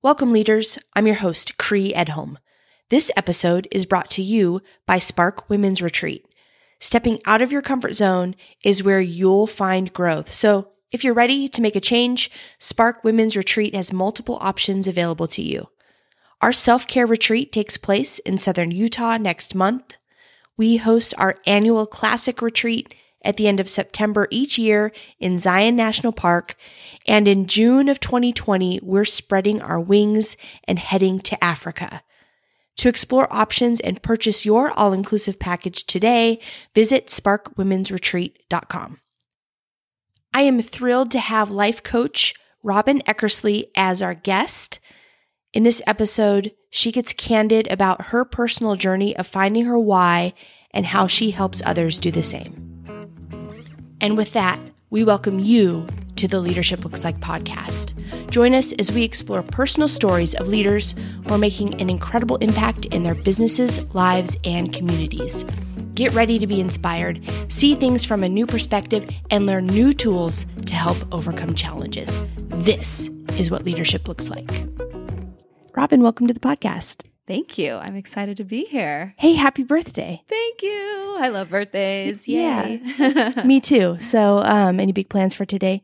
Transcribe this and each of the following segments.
Welcome, leaders. I'm your host, Cree Edholm. This episode is brought to you by Spark Women's Retreat. Stepping out of your comfort zone is where you'll find growth. So, if you're ready to make a change, Spark Women's Retreat has multiple options available to you. Our self care retreat takes place in southern Utah next month. We host our annual classic retreat at the end of September each year in Zion National Park. And in June of 2020, we're spreading our wings and heading to Africa. To explore options and purchase your all inclusive package today, visit sparkwomensretreat.com. I am thrilled to have life coach Robyn Eckersley as our guest. In this episode, she gets candid about her personal journey of finding her why and how she helps others do the same. And with that, we welcome you to the Leadership Looks Like podcast. Join us as we explore personal stories of leaders who are making an incredible impact in their businesses, lives, and communities. Get ready to be inspired, see things from a new perspective, and learn new tools to help overcome challenges. This is what leadership looks like. Robyn, welcome to the podcast. Thank you. I'm excited to be here. Hey, happy birthday. Thank you. I love birthdays. Yay. Yeah. Me too. So, um, any big plans for today?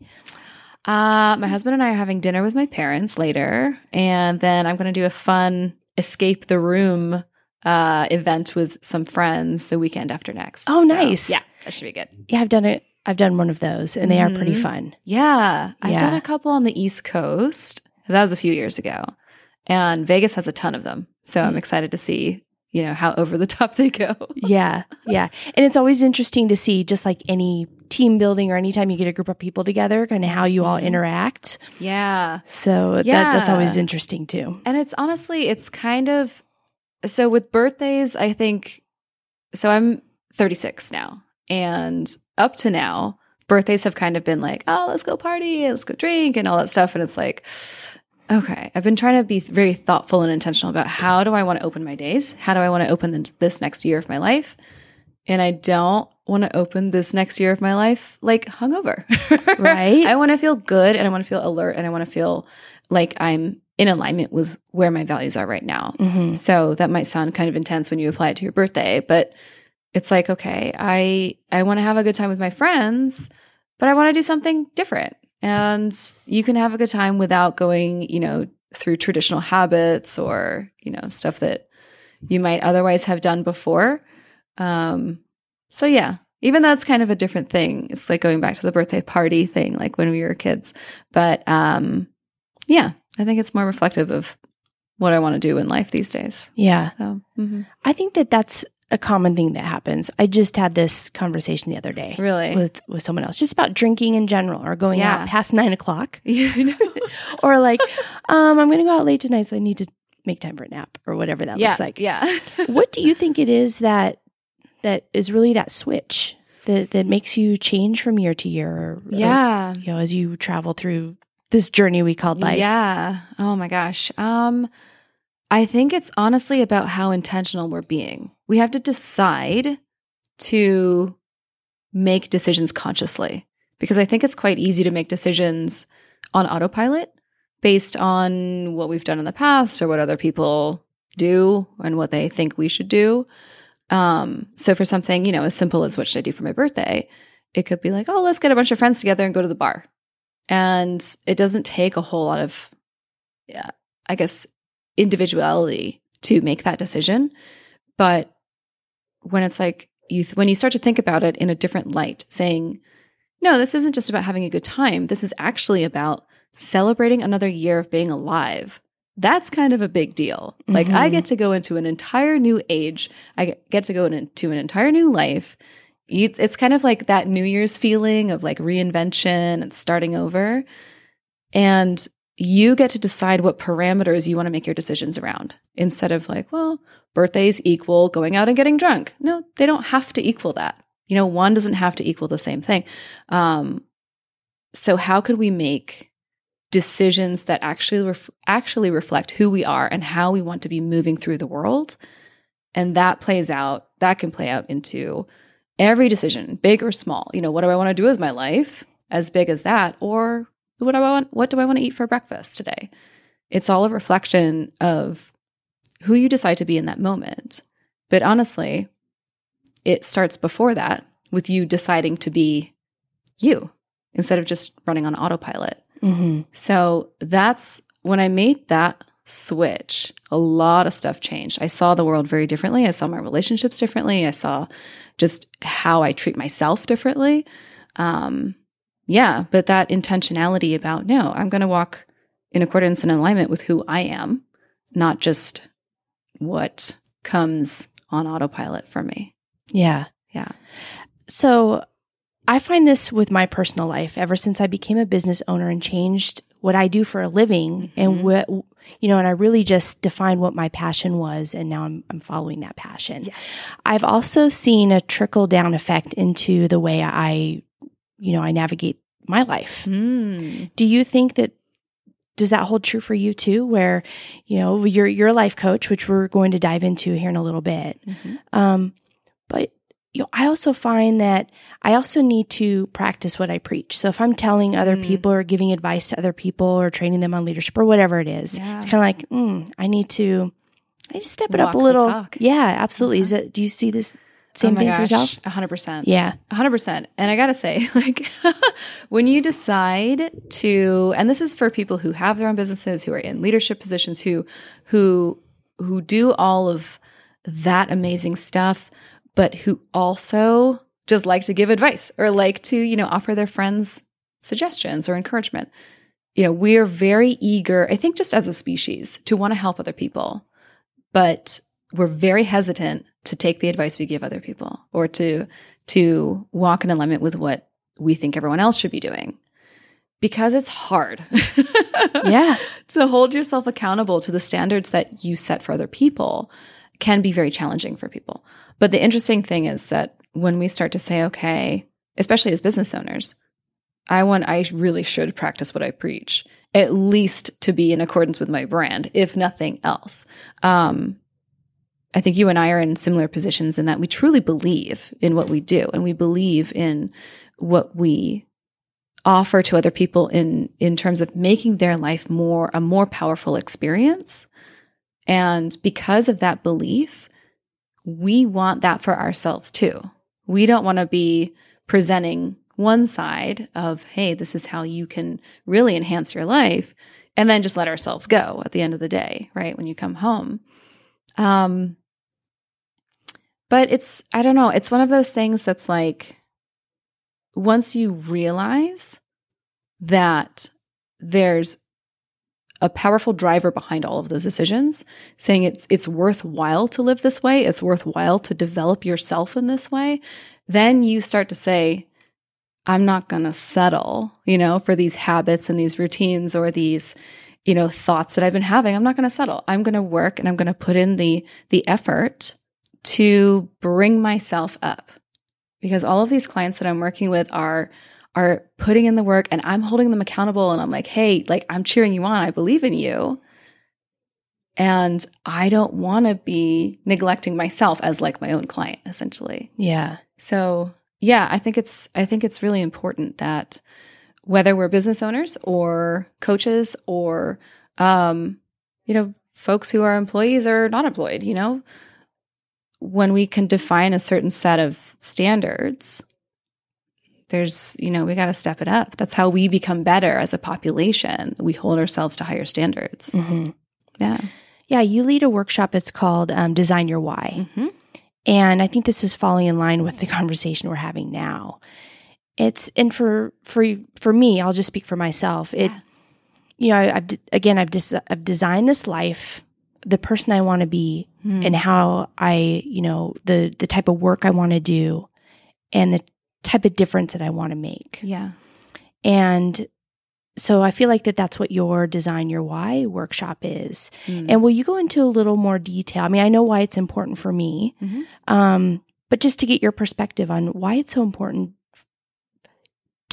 Uh, my husband and I are having dinner with my parents later, and then I'm going to do a fun escape the room uh, event with some friends the weekend after next. Oh, so, nice. Yeah, that should be good. Yeah, I've done it. I've done one of those, and they mm-hmm. are pretty mm-hmm. fun. Yeah, I've yeah. done a couple on the East Coast. That was a few years ago, and Vegas has a ton of them. So I'm excited to see, you know, how over the top they go. yeah. Yeah. And it's always interesting to see just like any team building or anytime you get a group of people together, kind of how you all mm-hmm. interact. Yeah. So yeah. That, that's always interesting too. And it's honestly, it's kind of so with birthdays, I think so I'm 36 now. And up to now, birthdays have kind of been like, oh, let's go party, let's go drink, and all that stuff. And it's like, Okay. I've been trying to be very thoughtful and intentional about how do I want to open my days? How do I want to open the, this next year of my life? And I don't want to open this next year of my life like hungover. right. I want to feel good and I want to feel alert and I want to feel like I'm in alignment with where my values are right now. Mm-hmm. So that might sound kind of intense when you apply it to your birthday, but it's like, okay, I I want to have a good time with my friends, but I want to do something different and you can have a good time without going, you know, through traditional habits or, you know, stuff that you might otherwise have done before. Um, so yeah, even though it's kind of a different thing, it's like going back to the birthday party thing, like when we were kids. But um, yeah, I think it's more reflective of what I want to do in life these days. Yeah. So, mm-hmm. I think that that's a common thing that happens. I just had this conversation the other day, really, with with someone else, just about drinking in general, or going yeah. out past nine o'clock, you know, or like, um, I'm going to go out late tonight, so I need to make time for a nap, or whatever that yeah, looks like. Yeah. what do you think it is that that is really that switch that that makes you change from year to year? Or, yeah, or, you know, as you travel through this journey we called life. Yeah. Oh my gosh. Um. I think it's honestly about how intentional we're being. We have to decide to make decisions consciously because I think it's quite easy to make decisions on autopilot based on what we've done in the past or what other people do and what they think we should do. Um, so for something, you know, as simple as what should I do for my birthday, it could be like, oh, let's get a bunch of friends together and go to the bar. And it doesn't take a whole lot of, yeah, I guess, individuality to make that decision. But when it's like you, th- when you start to think about it in a different light, saying, no, this isn't just about having a good time. This is actually about celebrating another year of being alive. That's kind of a big deal. Mm-hmm. Like, I get to go into an entire new age. I get to go into an entire new life. It's kind of like that New Year's feeling of like reinvention and starting over. And you get to decide what parameters you want to make your decisions around instead of like, well, birthdays equal going out and getting drunk. No, they don't have to equal that. You know, one doesn't have to equal the same thing. Um, so how could we make decisions that actually ref- actually reflect who we are and how we want to be moving through the world? And that plays out. That can play out into every decision, big or small. You know, what do I want to do with my life? As big as that, or what do I want? What do I want to eat for breakfast today? it's all a reflection of who you decide to be in that moment. But honestly, it starts before that with you deciding to be you instead of just running on autopilot. Mm-hmm. So that's when I made that switch, a lot of stuff changed. I saw the world very differently. I saw my relationships differently. I saw just how I treat myself differently. Um, yeah, but that intentionality about no, I'm going to walk in accordance and alignment with who I am, not just what comes on autopilot for me. Yeah. Yeah. So I find this with my personal life ever since I became a business owner and changed what I do for a living and Mhm. what you know and I really just defined what my passion was and now I'm I'm following that passion. I've also seen a trickle down effect into the way I you know I navigate my life. Mm. Do you think that does that hold true for you too where you know you're you're a life coach which we're going to dive into here in a little bit. Mhm. Um, but you know, I also find that I also need to practice what I preach. So if I'm telling other Mm. people or giving advice to other people or training them on leadership or whatever it is, Yeah. it's kind of like mm, I need to, I need to step it up a little. Yeah, absolutely. Is Uh-huh. that? Do you see this same oh my thing for yourself? A hundred percent. Yeah. A hundred percent. And I gotta say, like, when you decide to, and this is for people who have their own businesses, who are in leadership positions, who, who, who do all of that amazing stuff, but who also just like to give advice or like to, you know, offer their friends suggestions or encouragement. You know, we are very eager, I think, just as a species, to want to help other people, but we're very hesitant to take the advice we give other people or to to walk in alignment with what we think everyone else should be doing because it's hard. Yeah. to hold yourself accountable to the standards that you set for other people can be very challenging for people. But the interesting thing is that when we start to say okay especially as business owners i want i really should practice what i preach at least to be in accordance with my brand if nothing else. Um, I think you and I are in similar positions in that we truly believe in what we do and we believe in what we offer to other people in in terms of making their life more a more powerful experience. And because of that belief, we want that for ourselves too. We don't want to be presenting one side of, hey, this is how you can really enhance your life, and then just let ourselves go at the end of the day, right? When you come home. Um, but it's, I don't know, it's one of those things that's like, once you realize that there's a powerful driver behind all of those decisions, saying it's it's worthwhile to live this way, it's worthwhile to develop yourself in this way, then you start to say, I'm not going to settle, you know, for these habits and these routines or these, you know, thoughts that I've been having. I'm not going to settle. I'm going to work and I'm going to put in the the effort to bring myself up. Because all of these clients that I'm working with are are putting in the work and I'm holding them accountable and I'm like, "Hey, like I'm cheering you on. I believe in you." And I don't want to be neglecting myself as like my own client essentially. Yeah. So, yeah, I think it's I think it's really important that whether we're business owners or coaches or um, you know, folks who are employees or not employed, you know, when we can define a certain set of standards, there's, you know, we got to step it up. That's how we become better as a population. We hold ourselves to higher standards. hmm Yeah. Yeah. You lead a workshop. It's called um, Design Your Why. Mm-hmm. And I think this is falling in line with the conversation we're having now. It's and for for for me, I'll just speak for myself. It, Yeah. you know, I, I've again, I've des- I've designed this life, the person I want to be, Mm. and how I, you know, the the type of work I want to do, and the type of difference that I want to make. yeah. And so I feel like that that's what your design your why workshop is. Mm. And will you go into a little more detail? I mean, I know why it's important for me, Mhm. um, but just to get your perspective on why it's so important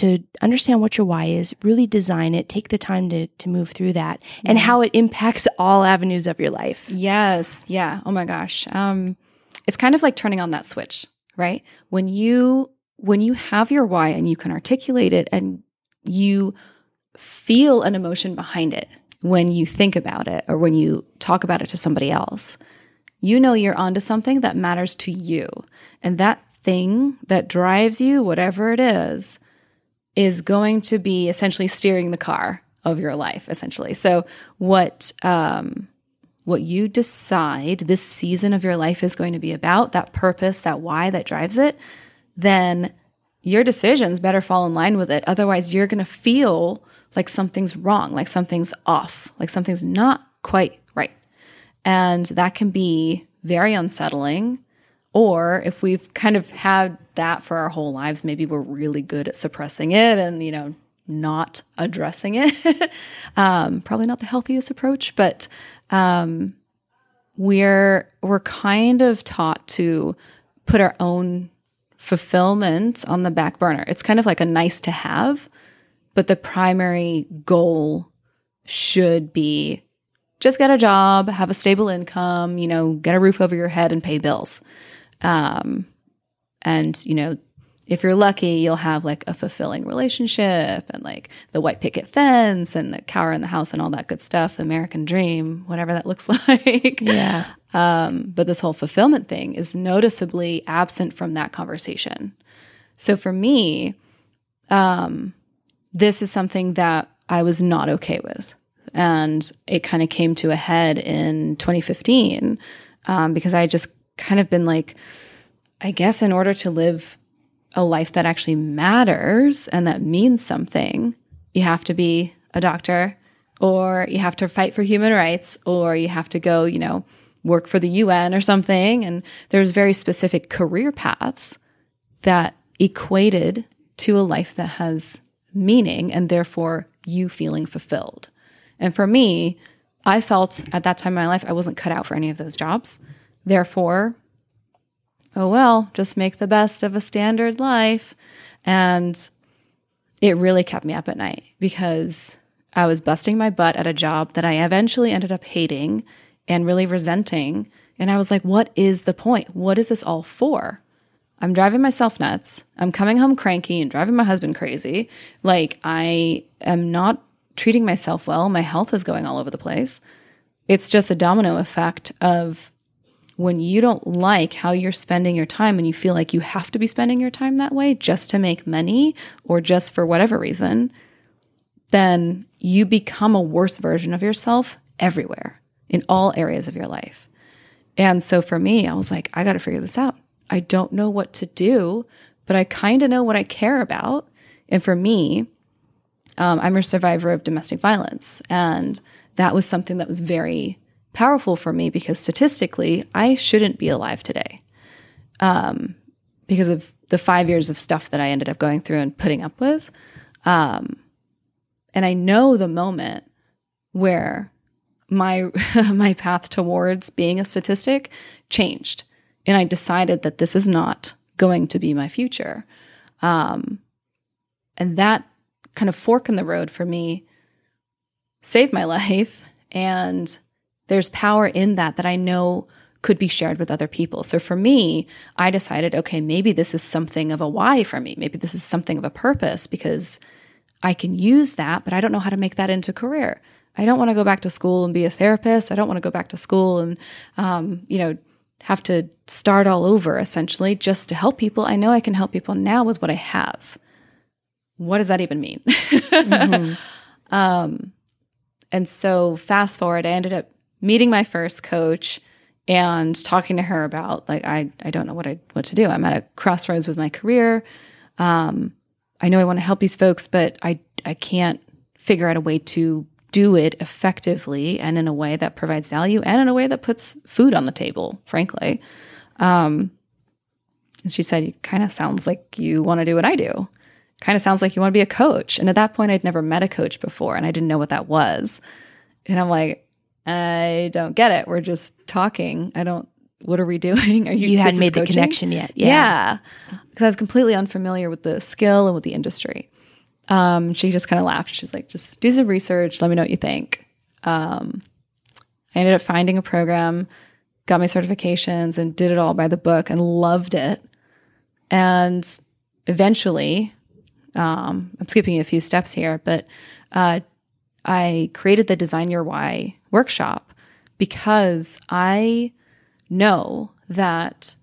to understand what your why is, really design it, take the time to to move through that, and how it impacts all avenues of your life. Yes. Yeah. Oh my gosh. Um, it's kind of like turning on that switch, right? When you when you have your why and you can articulate it and you feel an emotion behind it, when you think about it or when you talk about it to somebody else. You know you're onto something that matters to you. And that thing that drives you, whatever it is, is going to be essentially steering the car of your life, essentially. So what um, what you decide this season of your life is going to be about, that purpose, that why that drives it, then your decisions better fall in line with it. Otherwise, you're going to feel like something's wrong, like something's off, like something's not quite right. And that can be very unsettling. Or if we've kind of had that for our whole lives, maybe we're really good at suppressing it and, you know, not addressing it. um, probably not the healthiest approach, but um, we're we're kind of taught to put our own fulfillment on the back burner. It's kind of like a nice to have, but the primary goal should be just get a job, have a stable income, you know, get a roof over your head and pay bills. Um, and, you know, if you're lucky, you'll have like a fulfilling relationship and like the white picket fence and the cower in the house and all that good stuff, American dream, whatever that looks like. Yeah. Um, but this whole fulfillment thing is noticeably absent from that conversation. So for me, um, this is something that I was not okay with. And it kind of came to a head in 2015 um, because I just kind of been like, I guess in order to live a life that actually matters and that means something, you have to be a doctor or you have to fight for human rights or you have to go, you know, work for the UN or something. And there's very specific career paths that equated to a life that has meaning and therefore you feeling fulfilled. And for me, I felt at that time in my life, I wasn't cut out for any of those jobs. Therefore, oh well, just make the best of a standard life. And it really kept me up at night because I was busting my butt at a job that I eventually ended up hating and really resenting. And I was like, what is the point? What is this all for? I'm driving myself nuts. I'm coming home cranky and driving my husband crazy. Like, I am not treating myself well. My health is going all over the place. It's just a domino effect of when you don't like how you're spending your time and you feel like you have to be spending your time that way just to make money or just for whatever reason, then you become a worse version of yourself everywhere in all areas of your life. And so for me, I was like, I got to figure this out. I don't know what to do, but I kind of know what I care about. And for me, um, I'm a survivor of domestic violence. And that was something that was very powerful for me because statistically, I shouldn't be alive today um, because of the five years of stuff that I ended up going through and putting up with. Um, and I know the moment where my my path towards being a statistic changed and I decided that this is not going to be my future. Um, and that kind of fork in the road for me saved my life. And there's power in that that I know could be shared with other people. So for me, I decided, okay, maybe this is something of a why for me. Maybe this is something of a purpose because I can use that, but I don't know how to make that into a career. I don't want to go back to school and be a therapist. I don't want to go back to school and, um, you know, have to start all over essentially just to help people. I know I can help people now with what I have. What does that even mean? mm-hmm. um, and so, fast forward, I ended up meeting my first coach and talking to her about like I I don't know what I what to do. I'm at a crossroads with my career. Um, I know I want to help these folks, but I I can't figure out a way to do it effectively and in a way that provides value and in a way that puts food on the table, frankly. Um, and she said, "It kind of sounds like you want to do what I do. Kind of sounds like you want to be a coach." And at that point, I'd never met a coach before, and I didn't know what that was. And I'm like, I don't get it. We're just talking. I don't. What are we doing? Are you? You hadn't made the connection yet. Yeah, because yeah. I was completely unfamiliar with the skill and with the industry. Um, she just kind of laughed. She was like, just do some research. Let me know what you think. Um, I ended up finding a program, got my certifications, and did it all by the book and loved it. And eventually, um, I'm skipping a few steps here, but uh, I created the Design Your Why workshop because I know that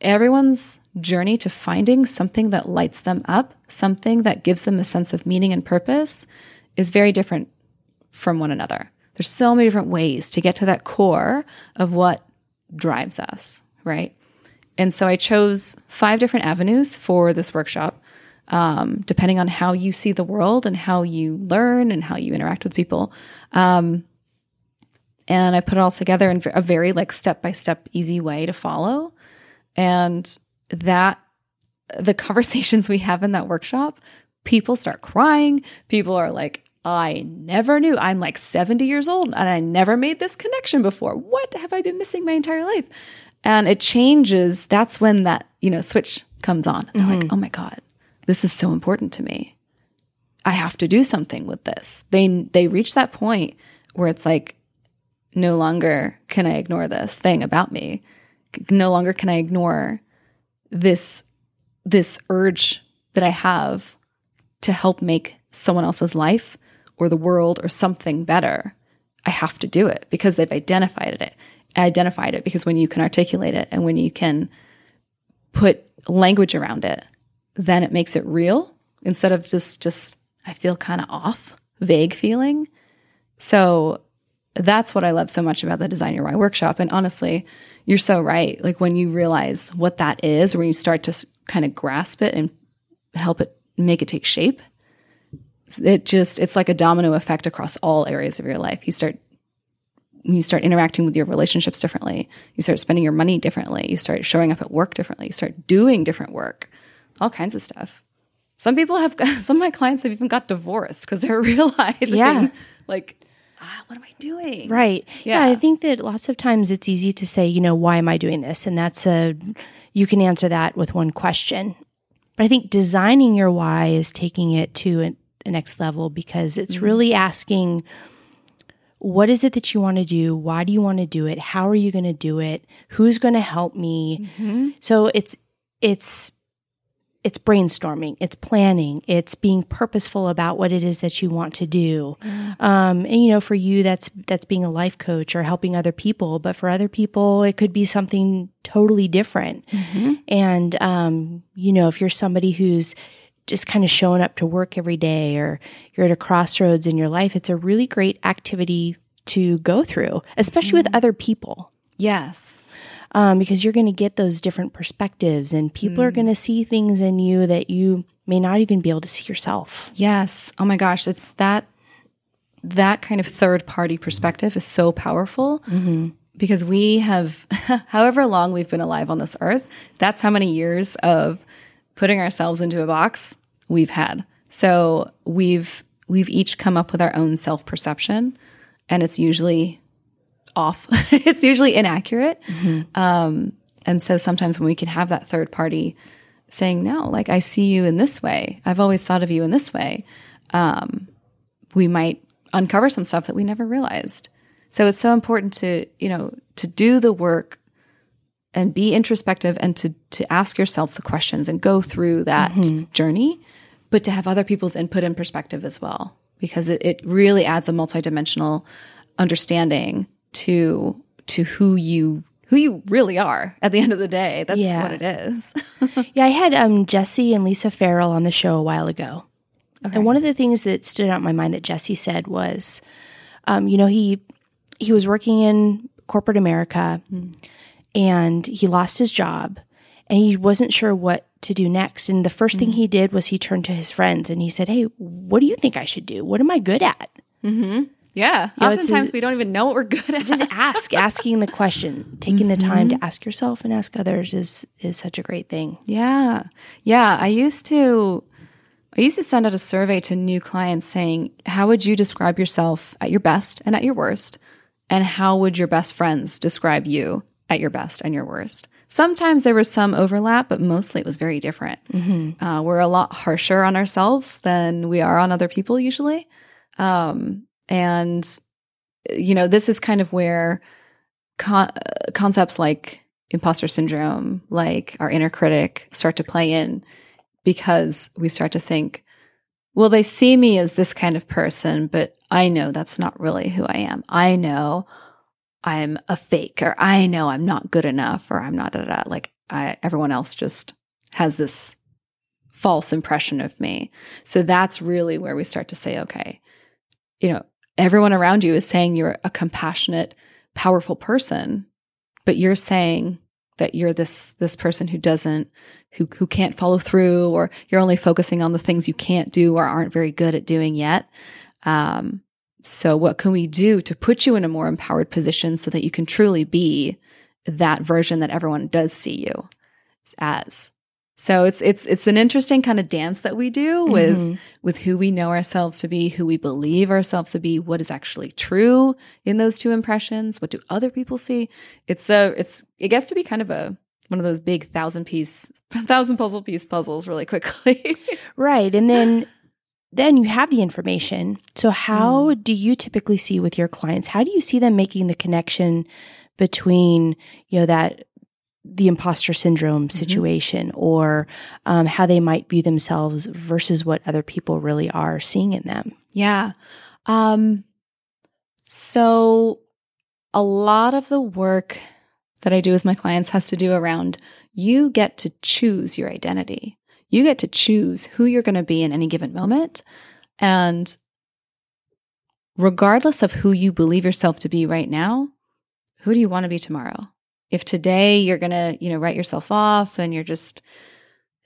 everyone's journey to finding something that lights them up, something that gives them a sense of meaning and purpose, is very different from one another. There's so many different ways to get to that core of what drives us, right? And so I chose five different avenues for this workshop, um, depending on how you see the world and how you learn and how you interact with people. Um, and I put it all together in a very like step by step, easy way to follow. And that the conversations we have in that workshop, people start crying. People are like, I never knew. I'm like 70 years old and I never made this connection before. What have I been missing my entire life? And it changes. That's when that, you know, switch comes on. And they're like, mm-hmm. oh my God, this is so important to me. I have to do something with this. They they reach that point where it's like, no longer can I ignore this thing about me. No longer can I ignore this this urge that I have to help make someone else's life or the world or something better. I have to do it because they've identified it. Identified it because when you can articulate it and when you can put language around it, then it makes it real instead of just just I feel kind of off, vague feeling. So that's what I love so much about the Design Your Why workshop. And honestly, you're so right. Like when you realize what that is, or when you start to kind of grasp it and help it make it take shape, it just it's like a domino effect across all areas of your life. You start you start interacting with your relationships differently. You start spending your money differently. You start showing up at work differently. You start doing different work. All kinds of stuff. Some people have some of my clients have even got divorced because they're realizing Yeah. like ah, what am I doing? Right. Yeah. Yeah. I think that lots of times it's easy to say, you know, why am I doing this? And that's a, you can answer that with one question. But I think designing your why is taking it to a, the next level because it's really asking, what is it that you want to do? Why do you want to do it? How are you going to do it? Who's going to help me? So it's, it's, it's brainstorming, it's planning, it's being purposeful about what it is that you want to do. Um, and you know, for you, that's that's being a life coach or helping other people. But for other people, it could be something totally different. And um, you know, if you're somebody who's just kind of showing up to work every day, or you're at a crossroads in your life, it's a really great activity to go through, especially with other people Yes. Um, because you're going to get those different perspectives and people are going to see things in you that you may not even be able to see yourself. Yes. Oh my gosh, it's that that kind of third party perspective is so powerful because we have however long we've been alive on this earth, that's how many years of putting ourselves into a box we've had. So we've we've each come up with our own self-perception and it's usually off. it's usually inaccurate. Um, and so sometimes when we can have that third party saying, no, like I see you in this way, I've always thought of you in this way, um, we might uncover some stuff that we never realized. So it's so important to, you know, to do the work and be introspective and to to ask yourself the questions and go through that journey, but to have other people's input and perspective as well, because it, it really adds a multidimensional understanding to to who you who you really are at the end of the day. That's Yeah. what it is. Yeah, I had um, Jesse and Lisa Farrell on the show a while ago. And one of the things that stood out in my mind that Jesse said was, um, you know, he he was working in corporate America and he lost his job and he wasn't sure what to do next. And the first thing he did was he turned to his friends and he said, Hey, what do you think I should do? What am I good at? Yeah. know, Oftentimes a- we don't even know what we're good at. Just ask, asking the question, taking the time to ask yourself and ask others is is such a great thing. Yeah. Yeah. I used to I used to send out a survey to new clients saying, How would you describe yourself at your best and at your worst? And how would your best friends describe you at your best and your worst? Sometimes there was some overlap, but mostly it was very different. Uh, we're a lot harsher on ourselves than we are on other people usually. Um, and, you know, this is kind of where con- uh, concepts like imposter syndrome, like our inner critic, start to play in because we start to think, well, they see me as this kind of person, but I know that's not really who I am. I know I'm a fake, or I know I'm not good enough, or I'm not da, da, like I, everyone else just has this false impression of me. So that's really where we start to say, okay, you know, everyone around you is saying you're a compassionate, powerful person, but you're saying that you're this this person who doesn't who who can't follow through or you're only focusing on the things you can't do or aren't very good at doing yet. Um, so what can we do to put you in a more empowered position so that you can truly be that version that everyone does see you as so it's it's it's an interesting kind of dance that we do with mm-hmm. with who we know ourselves to be, who we believe ourselves to be, what is actually true in those two impressions, what do other people see? It's a it's it gets to be kind of a one of those big thousand piece thousand puzzle piece puzzles really quickly. right. And then then you have the information. So how mm. do you typically see with your clients? How do you see them making the connection between, you know, that the imposter syndrome mm-hmm. situation mm-hmm. or um, how they might view themselves versus what other people really are seeing in them. Yeah. Um, so a lot of the work that I do with my clients has to do around you get to choose your identity. You get to choose who you're going to be in any given moment. And regardless of who you believe yourself to be right now, who do you want to be tomorrow? If today you're going to, you know, write yourself off and you're just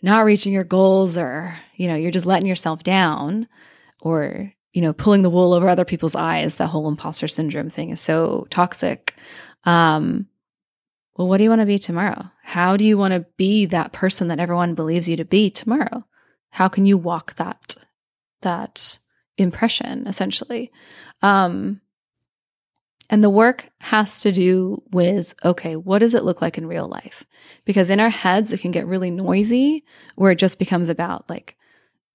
not reaching your goals or, you know, you're just letting yourself down or, you know, pulling the wool over other people's eyes, that whole imposter syndrome thing is so toxic. Um, well, what do you want to be tomorrow? How do you want to be that person that everyone believes you to be tomorrow? How can you walk that that impression essentially? Um, and the work has to do with, okay, what does it look like in real life? Because in our heads, it can get really noisy where it just becomes about like,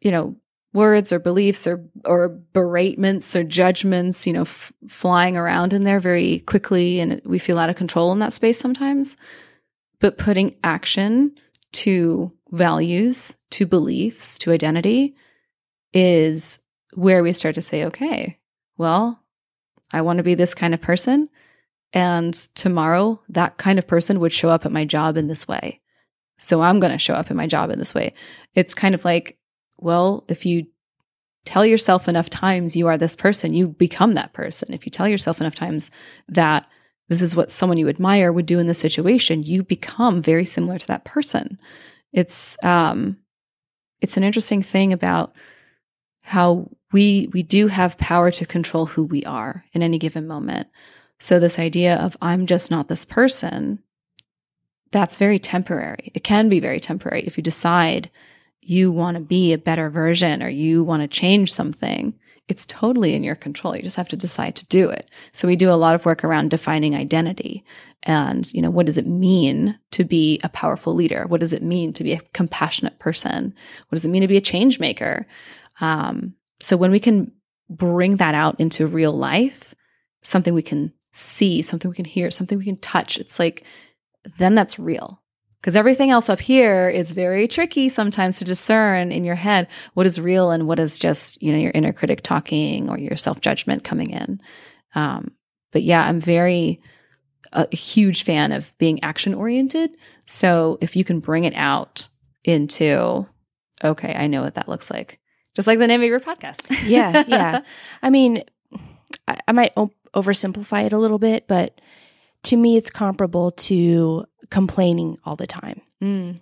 you know, words or beliefs or, or beratements or judgments, you know, f- flying around in there very quickly. And we feel out of control in that space sometimes. But putting action to values, to beliefs, to identity is where we start to say, okay, well, I want to be this kind of person. And tomorrow, that kind of person would show up at my job in this way. So I'm going to show up in my job in this way. It's kind of like, well, if you tell yourself enough times you are this person, you become that person. If you tell yourself enough times that this is what someone you admire would do in this situation, you become very similar to that person. It's um it's an interesting thing about how we we do have power to control who we are in any given moment. So this idea of I'm just not this person, that's very temporary. It can be very temporary if you decide you want to be a better version or you want to change something. It's totally in your control. You just have to decide to do it. So we do a lot of work around defining identity and, you know, what does it mean to be a powerful leader? What does it mean to be a compassionate person? What does it mean to be a change maker? Um, so when we can bring that out into real life, something we can see, something we can hear, something we can touch, it's like, then that's real. Because everything else up here is very tricky sometimes to discern in your head what is real and what is just, you know, your inner critic talking or your self judgment coming in. Um, but yeah, I'm very, a huge fan of being action oriented. So if you can bring it out into, okay, I know what that looks like just like the name of your podcast. yeah, yeah. I mean, I, I might o- oversimplify it a little bit, but to me, it's comparable to complaining all the time. Mm.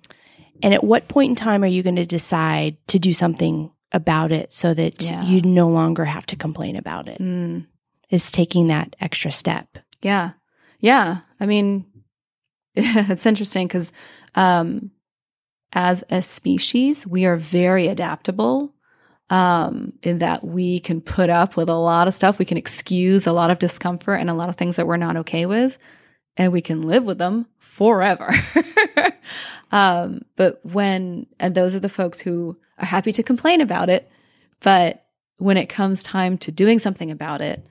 And at what point in time are you going to decide to do something about it so that yeah. you no longer have to complain about it? Mm. Is taking that extra step. Yeah. Yeah. I mean, it's interesting because um, as a species, we are very adaptable um, in that we can put up with a lot of stuff. We can excuse a lot of discomfort and a lot of things that we're not okay with, and we can live with them forever. um, but when, and those are the folks who are happy to complain about it, but when it comes time to doing something about it,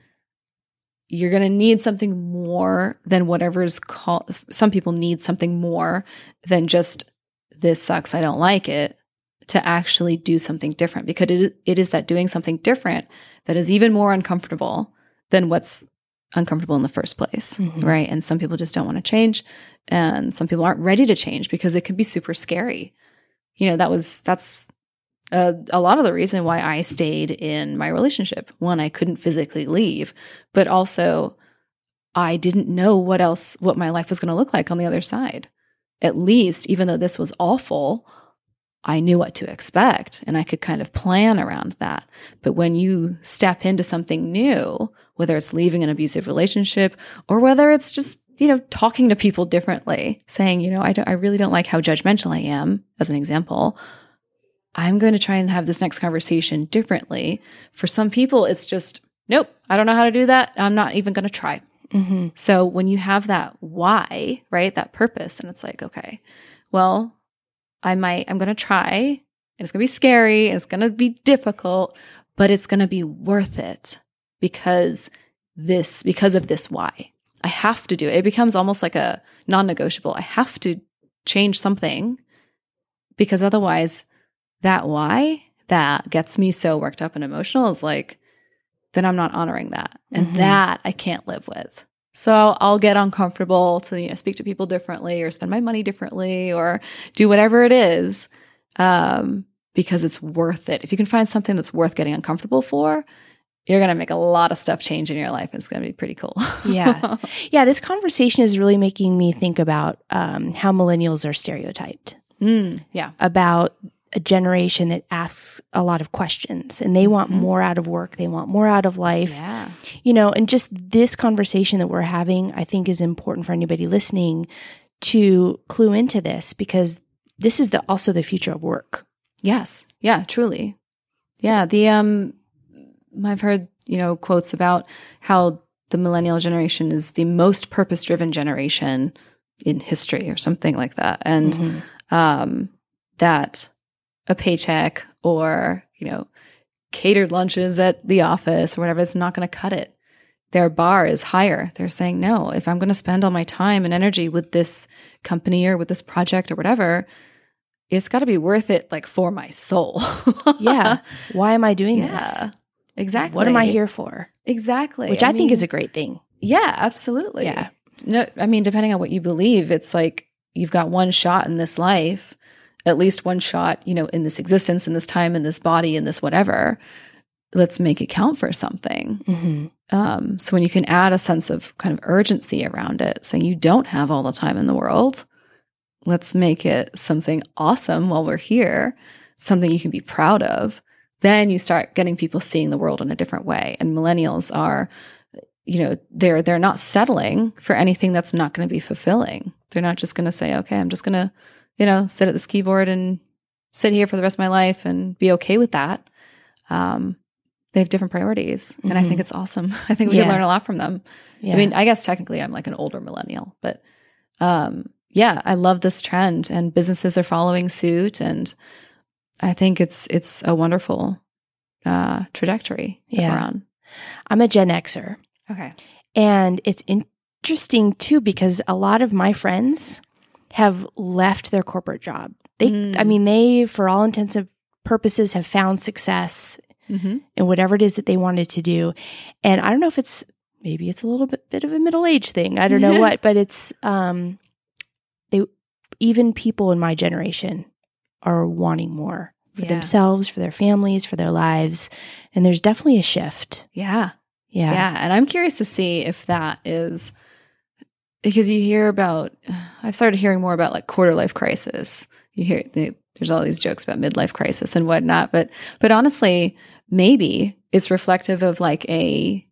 you're going to need something more than whatever's called. Some people need something more than just this sucks. I don't like it to actually do something different because it, it is that doing something different that is even more uncomfortable than what's uncomfortable in the first place, Mhm. right? And some people just don't want to change, and some people aren't ready to change because it can be super scary. You know, that was that's a, a lot of the reason why I stayed in my relationship. One, I couldn't physically leave, but also I didn't know what else what my life was going to look like on the other side. At least, even though this was awful, I knew what to expect and I could kind of plan around that. But when you step into something new, whether it's leaving an abusive relationship or whether it's just, you know, talking to people differently, saying, you know, I, don't, I really don't like how judgmental I am, as an example, I'm going to try and have this next conversation differently. For some people, it's just, nope, I don't know how to do that. I'm not even going to try. Mm-hmm. So when you have that why, right, that purpose, and it's like, okay, well, I might, I'm going to try, and it's going to be scary, and it's going to be difficult, but it's going to be worth it because this, because of this why. I have to do it. It becomes almost like a non negotiable. I have to change something because otherwise, that why that gets me so worked up and emotional is like, then I'm not honoring that. And Mhm. that I can't live with. So I'll, get uncomfortable to you know speak to people differently or spend my money differently or do whatever it is um, because it's worth it. If you can find something that's worth getting uncomfortable for, you're going to make a lot of stuff change in your life. And it's going to be pretty cool. Yeah. Yeah, this conversation is really making me think about um, how millennials are stereotyped, Mm, yeah. about a generation that asks a lot of questions and they want Mhm. more out of work, they want more out of life. Yeah. You know, and just this conversation that we're having, I think is important for anybody listening to clue into this because this is the also the future of work. Yes. Yeah, truly. Yeah, the um I've heard, you know, quotes about how the millennial generation is the most purpose-driven generation in history or something like that. And Mhm. um that a paycheck or, you know, catered lunches at the office or whatever, it's not going to cut it. Their bar is higher. They're saying, no, if I'm going to spend all my time and energy with this company or with this project or whatever, it's got to be worth it like for my soul. yeah. Why am I doing Yeah. this? Exactly. What am I here for? Exactly. Which I, think is a great thing. Yeah, absolutely. Yeah. No, I mean, depending on what you believe, it's like you've got one shot in this life, at least one shot, you know, in this existence, in this time, in this body, in this whatever. Let's make it count for something. Mm-hmm. Um, so when you can add a sense of kind of urgency around it, saying you don't have all the time in the world, let's make it something awesome while we're here, something you can be proud of. Then you start getting people seeing the world in a different way. And millennials are, you know, they're they're not settling for anything that's not going to be fulfilling. They're not just going to say, okay, I'm just going to, you know, sit at this keyboard and sit here for the rest of my life and be okay with that. Um, they have different priorities, and I Mhm. think it's awesome. I think we Yeah. can learn a lot from them. Yeah. I mean, I guess technically I'm like an older millennial, but um, yeah, I love this trend, and businesses are following suit, and I think it's it's a wonderful uh, trajectory that Yeah. we're on. I'm a Gen Xer. Okay. And it's interesting too because a lot of my friends have left their corporate job. They, Mm. I mean, they, for all intents and purposes, have found success Mm-hmm. in whatever it is that they wanted to do. And I don't know if it's maybe it's a little bit bit of a middle age thing. I don't know what, but it's um, they even people in my generation are wanting more for Yeah. themselves, for their families, for their lives, and there's definitely a shift. Yeah. Yeah. Yeah. And I'm curious to see if that is because you hear about, I've started hearing more about like quarter life crisis. You hear, the, there's all these jokes about midlife crisis and whatnot. But, but honestly, maybe it's reflective of like a,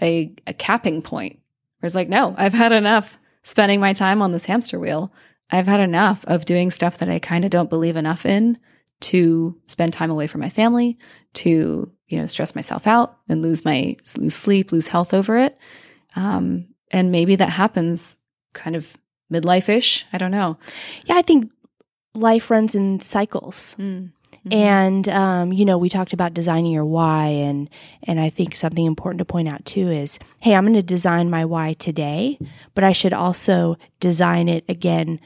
a, a capping point where it's like, no, I've had enough spending my time on this hamster wheel. I've had enough of doing stuff that I kind of don't believe enough in to spend time away from my family, to you know stress myself out and lose my lose sleep, lose health over it. Um, and maybe that happens kind of midlife ish. I don't know. Yeah, I think life runs in cycles. Mm. And um, you know, we talked about designing your why and and I think something important to point out too is, hey, I'm going to design my why today, but I should also design it again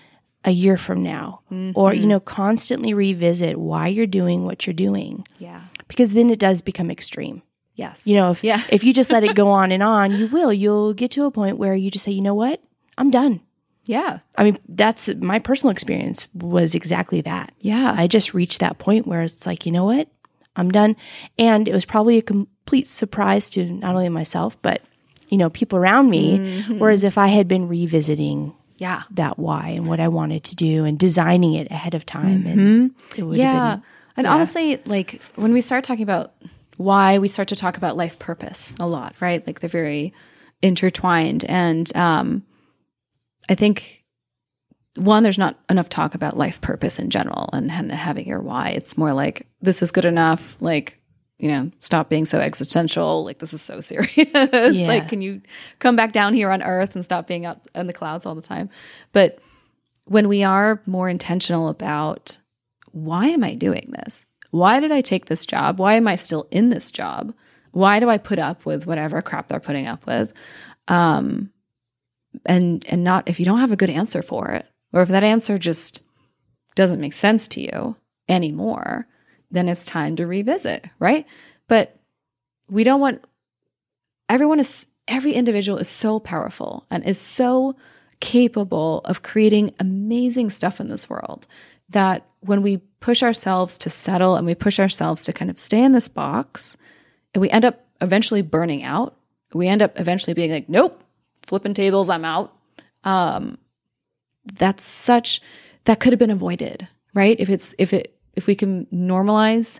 a year from now or you know constantly revisit why you're doing what you're doing Yeah. because then it does become extreme Yes. you know if Yeah. if you just let it go on and on you will you'll get to a point where you just say you know what i'm done Yeah. i mean that's my personal experience was exactly that Yeah. i just reached that point where it's like you know what i'm done and it was probably a complete surprise to not only myself but you know people around me mm-hmm. whereas if i had been revisiting yeah. that why and what I wanted to do and designing it ahead of time. And mm-hmm. it would Yeah. have been, And honestly, like when we start talking about why, we start to talk about life purpose a lot, right? Like they're very intertwined. And um, I think one, there's not enough talk about life purpose in general and, and having your why. It's more like this is good enough. Like, you know, stop being so existential. Like this is so serious. Like, can you come back down here on earth and stop being up in the clouds all the time? But when we are more intentional about why am I doing this? Why did I take this job? Why am I still in this job? Why do I put up with whatever crap they're putting up with? Um, and and not if you don't have a good answer for it, or if that answer just doesn't make sense to you anymore, then it's time to revisit, right? But we don't want everyone is every individual is so powerful and is so capable of creating amazing stuff in this world that when we push ourselves to settle and we push ourselves to kind of stay in this box and we end up eventually burning out. We end up eventually being like nope flipping tables i'm out. Um that's such that could have been avoided right? If it's if it if we can normalize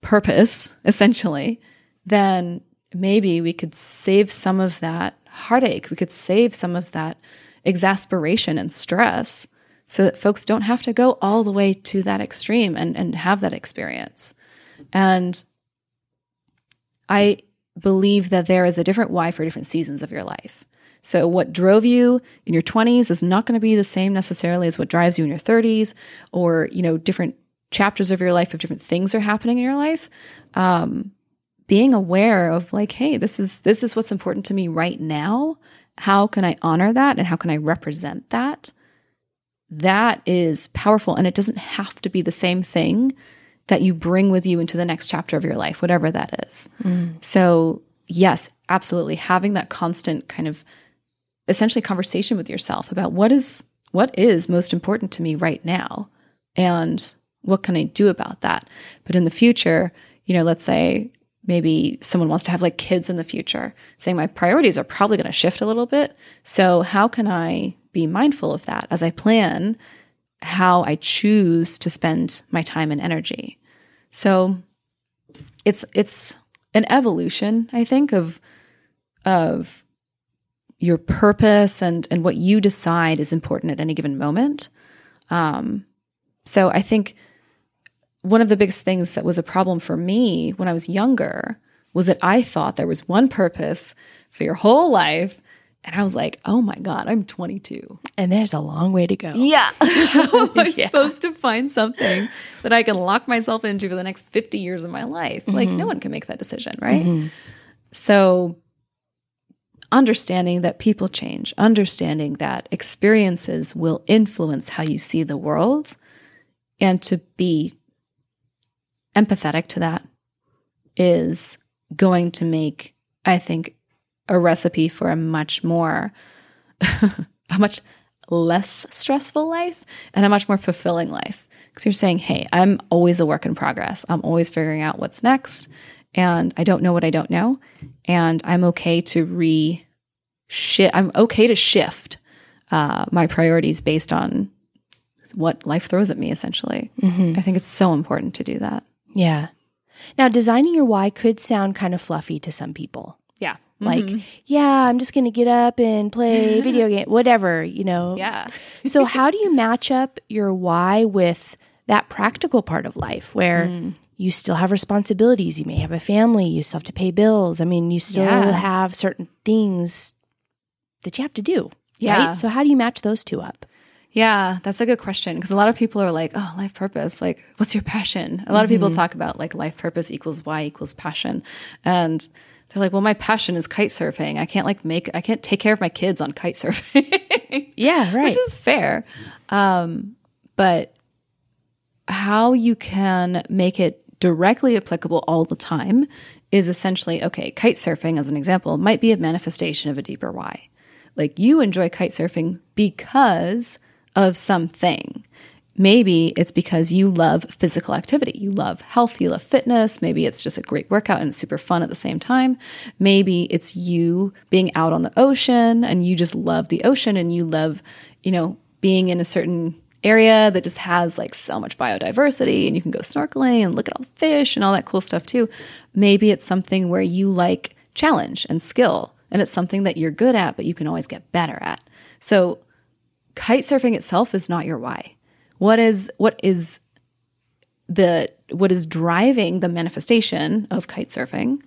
purpose essentially then maybe we could save some of that heartache. We could save some of that exasperation and stress so that folks don't have to go all the way to that extreme and, and have that experience. And i believe that there is a different why for different seasons of your life. So what drove you in your 20s is not going to be the same necessarily as what drives you in your 30s or you know different chapters of your life if different things are happening in your life. Um, being aware of like hey this is this is what's important to me right now. How can i honor that and how can i represent that that is powerful and it doesn't have to be the same thing that you bring with you into the next chapter of your life whatever that is. Mm. So yes absolutely. Having that constant kind of essentially conversation with yourself about what is what is most important to me right now and what can i do about that? But in the future you know let's say maybe someone wants to have like kids in the future saying my priorities are probably going to shift a little bit. So how can i be mindful of that as i plan how i choose to spend my time and energy so it's it's an evolution i think of of your purpose and and what you decide is important at any given moment um so i think one of the biggest things that was a problem for me when I was younger was that I thought there was one purpose for your whole life. And I was like, oh my God, I'm 22. and there's a long way to go. Yeah. How am I Yeah. supposed to find something that I can lock myself into for the next 50 years of my life? Like, mm-hmm. no one can make that decision, right? Mm-hmm. So, understanding that people change, understanding that experiences will influence how you see the world, and to be empathetic to that is going to make, I think, a recipe for a much more, a much less stressful life and a much more fulfilling life. Because you're saying, hey, I'm always a work in progress. I'm always figuring out what's next. And I don't know what I don't know. And I'm okay to re shift. I'm okay to shift uh, my priorities based on what life throws at me, essentially. I think it's so important to do that. Yeah. Now, designing your why could sound kind of fluffy to some people. Like, mm-hmm. yeah, I'm just going to get up and play video game, whatever, you know. yeah. so, how do you match up your why with that practical part of life where mm. you still have responsibilities? You may have a family, you still have to pay bills. I mean, you still Yeah. have certain things that you have to do. Yeah. Right? So, how do you match those two up? Yeah, that's a good question because a lot of people are like, "Oh, life purpose. Like, what's your passion?" A lot of people mm-hmm. talk about like life purpose equals why equals passion, and they're like, "Well, my passion is kite surfing. I can't like make, I can't take care of my kids on kite surfing." Yeah, right. which is fair. Um, but how you can make it directly applicable all the time is essentially okay, kite surfing, as an example, might be a manifestation of a deeper why. Like you enjoy kite surfing because of something. Maybe it's because you love physical activity. You love health, you love fitness. Maybe it's just a great workout and it's super fun at the same time. Maybe it's you being out on the ocean and you just love the ocean and you love, you know, being in a certain area that just has like so much biodiversity and you can go snorkeling and look at all the fish and all that cool stuff too. Maybe it's something where you like challenge and skill and it's something that you're good at, but you can always get better at. So kite surfing itself is not your why. What is what is the what is driving the manifestation of kite surfing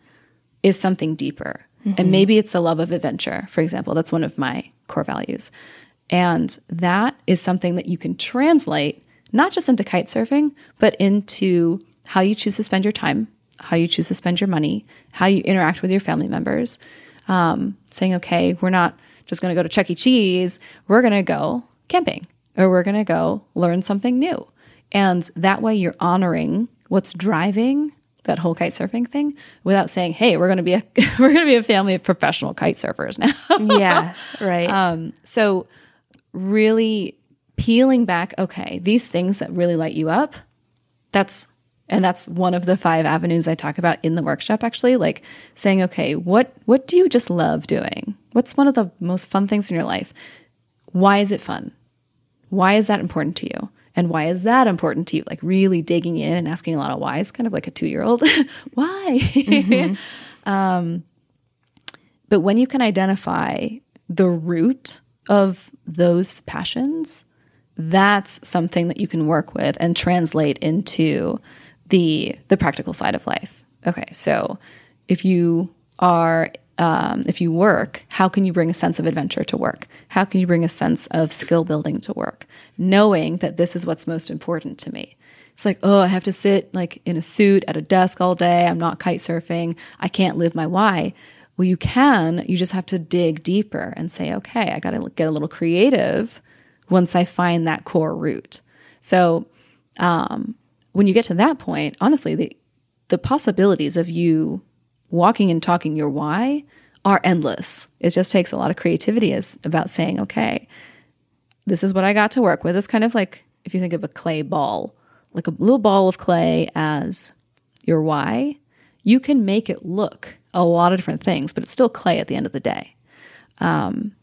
is something deeper. Mm-hmm. And maybe it's a love of adventure, for example. That's one of my core values. And that is something that you can translate not just into kite surfing, but into how you choose to spend your time, how you choose to spend your money, how you interact with your family members. Um, saying, okay, we're not just going to go to Chuck E. Cheese, we're going to go camping or we're going to go learn something new. And that way you're honoring what's driving that whole kite surfing thing without saying, "Hey, we're going to be a we're going to be a family of professional kite surfers now." yeah, right. Um, so really peeling back, okay, these things that really light you up, that's and that's one of the five avenues I talk about in the workshop actually, like saying, okay, what what do you just love doing? What's one of the most fun things in your life? Why is it fun? Why is that important to you? And why is that important to you? Like really digging in and asking a lot of whys, kind of like a two year old. why? Mm-hmm. um, but when you can identify the root of those passions, that's something that you can work with and translate into the the practical side of life. Okay, so if you are um, if you work, how can you bring a sense of adventure to work? How can you bring a sense of skill building to work? Knowing that this is what's most important to me. It's like, oh, I have to sit like in a suit at a desk all day. I'm not kite surfing. I can't live my why. Well, you can. You just have to dig deeper and say, okay, I got to get a little creative once I find that core root. So, um, when you get to that point, honestly, the the possibilities of you walking and talking your why are endless. It just takes a lot of creativity as about saying, okay, this is what I got to work with. It's kind of like if you think of a clay ball, like a little ball of clay as your why, you can make it look a lot of different things, but it's still clay at the end of the day. Um,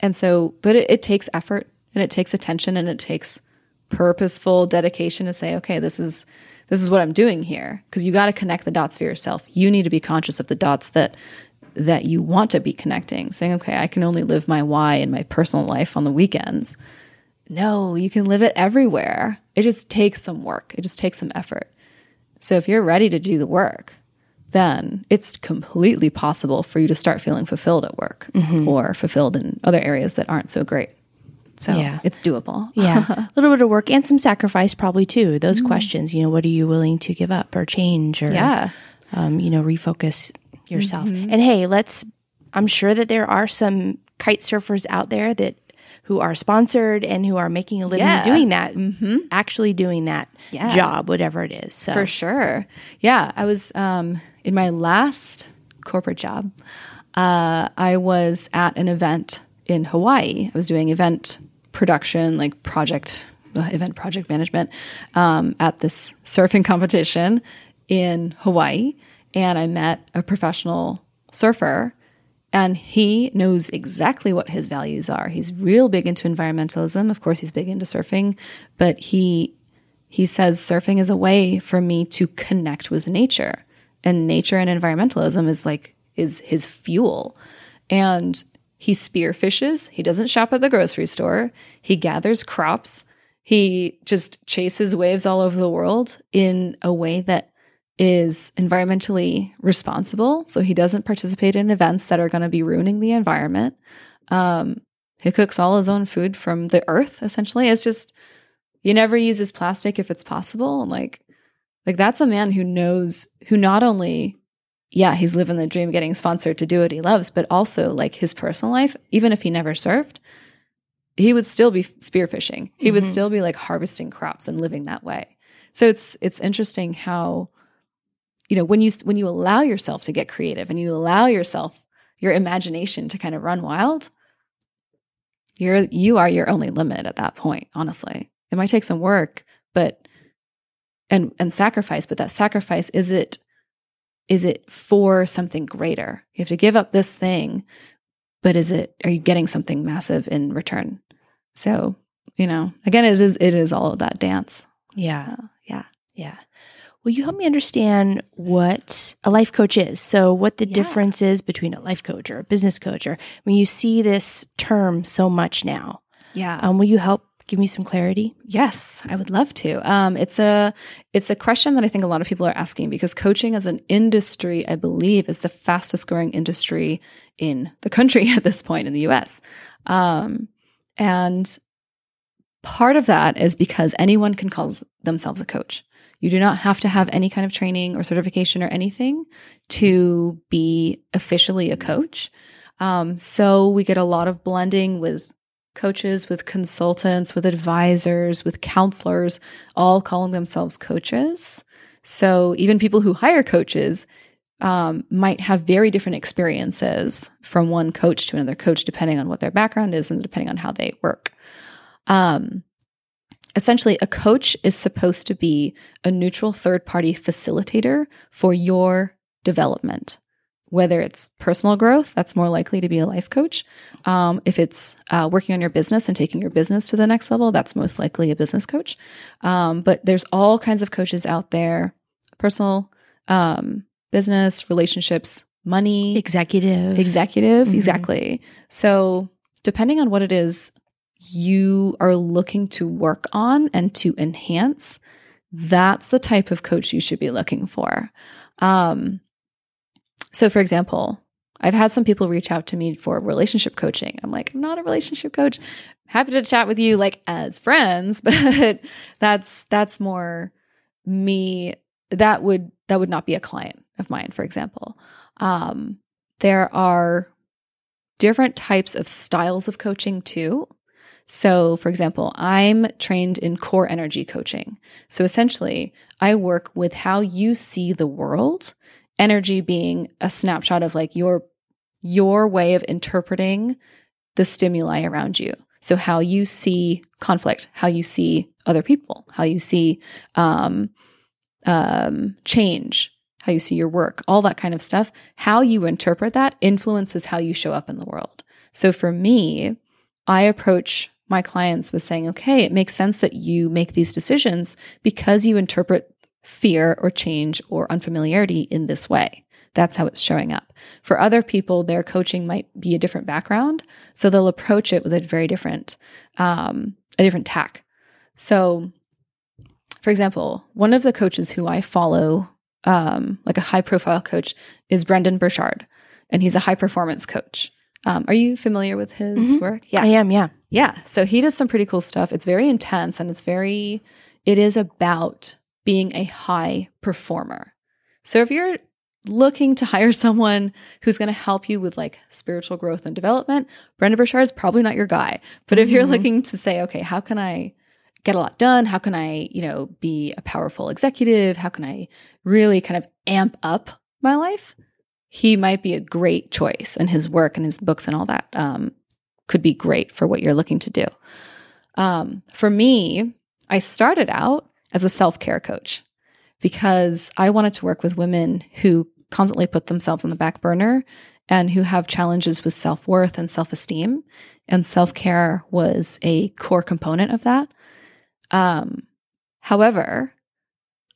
and so, but it, it takes effort and it takes attention and it takes purposeful dedication to say, okay, this is this is what I'm doing here because you got to connect the dots for yourself. You need to be conscious of the dots that that you want to be connecting, saying, okay, I can only live my why in my personal life on the weekends. No, you can live it everywhere. It just takes some work. It just takes some effort. So if you're ready to do the work, then it's completely possible for you to start feeling fulfilled at work mm-hmm. or fulfilled in other areas that aren't so great. So yeah. it's doable. yeah. A little bit of work and some sacrifice probably too. Those mm. questions, you know, what are you willing to give up or change or, yeah. um, you know, refocus yourself. Mm-hmm. And hey, let's, I'm sure that there are some kite surfers out there that who are sponsored and who are making a living yeah. doing that, mm-hmm. actually doing that yeah. job, whatever it is. So. For sure. Yeah. I was um, in my last corporate job, uh, I was at an event in Hawaii. I was doing event production, like project, uh, event project management um, at this surfing competition in Hawaii. And I met a professional surfer, and he knows exactly what his values are. He's real big into environmentalism. Of course, he's big into surfing, but he he says surfing is a way for me to connect with nature and nature and environmentalism is like is his fuel and he spearfishes. He doesn't shop at the grocery store. He gathers crops. He just chases waves all over the world in a way that is environmentally responsible. So he doesn't participate in events that are going to be ruining the environment. Um, he cooks all his own food from the earth, essentially. It's just, he never uses plastic if it's possible. Like, like that's a man who knows, who not only yeah, he's living the dream getting sponsored to do what he loves, but also like his personal life, even if he never surfed, he would still be spearfishing. He would Mhm. still be like harvesting crops and living that way. So it's it's interesting how you know when you when you allow yourself to get creative and you allow yourself your imagination to kind of run wild, you're you are your only limit at that point, honestly. It might take some work, but and and sacrifice, but that sacrifice is it is it for something greater? You have to give up this thing, but is it are you getting something massive in return? So, you know, again it is it is all of that dance. Yeah. So, yeah. Yeah. Will you help me understand what a life coach is? So, what the Yeah. difference is between a life coach or a business coach, or when you see this term so much now, Yeah. um, will you help give me some clarity? Yes, I would love to. Um, it's a it's a question that I think a lot of people are asking because coaching as an industry, I believe, is the fastest growing industry in the country at this point in the U.S. Um, and part of that is because anyone can call themselves a coach. You do not have to have any kind of training or certification or anything to be officially a coach. Um, so we get a lot of blending with coaches, with consultants, with advisors, with counselors, all calling themselves coaches. So even people who hire coaches um, might have very different experiences from one coach to another coach, depending on what their background is and depending on how they work. Um, essentially, a coach is supposed to be a neutral third party facilitator for your development. Whether it's personal growth, that's more likely to be a life coach. Um, if it's uh, working on your business and taking your business to the next level, that's most likely a business coach. Um, but there's all kinds of coaches out there personal, um, business, relationships, money, Executive. executive. Mhm. Exactly. So, depending on what it is you are looking to work on and to enhance, that's the type of coach you should be looking for. Um, so, for example, I've had some people reach out to me for relationship coaching. I'm like, I'm not a relationship coach. Happy to chat with you like as friends, but that's that's more me. That would that would not be a client of mine, for example. Um, there are different types of styles of coaching too. So, for example, I'm trained in core energy coaching. So, essentially, I work with how you see the world, energy being a snapshot of like your your way of interpreting the stimuli around you. So, how you see conflict, how you see other people, how you see um, um, change, how you see your work, all that kind of stuff. How you interpret that influences how you show up in the world. So, for me, I approach my clients with saying, okay, it makes sense that you make these decisions because you interpret fear or change or unfamiliarity in this way. That's how it's showing up. For other people, their coaching might be a different background, so they'll approach it with a very different, um, a different tack. So, for example, one of the coaches who I follow, um, like a high profile coach, is Brendon Burchard, and he's a high performance coach. Um, are you familiar with his Mhm. work? Yeah, I am, yeah. Yeah. So he does some pretty cool stuff. It's very intense and it's very, it is about being a high performer. So if you're looking to hire someone who's going to help you with like spiritual growth and development, Brendon Burchard is probably not your guy. But if you're Mhm. looking to say, okay, how can I get a lot done? How can I, you know, be a powerful executive? How can I really kind of amp up my life? He might be a great choice, and his work and his books and all that um, could be great for what you're looking to do. Um, for me, I started out as a self care coach because I wanted to work with women who constantly put themselves on the back burner and who have challenges with self worth and self esteem. And self care was a core component of that. Um, however,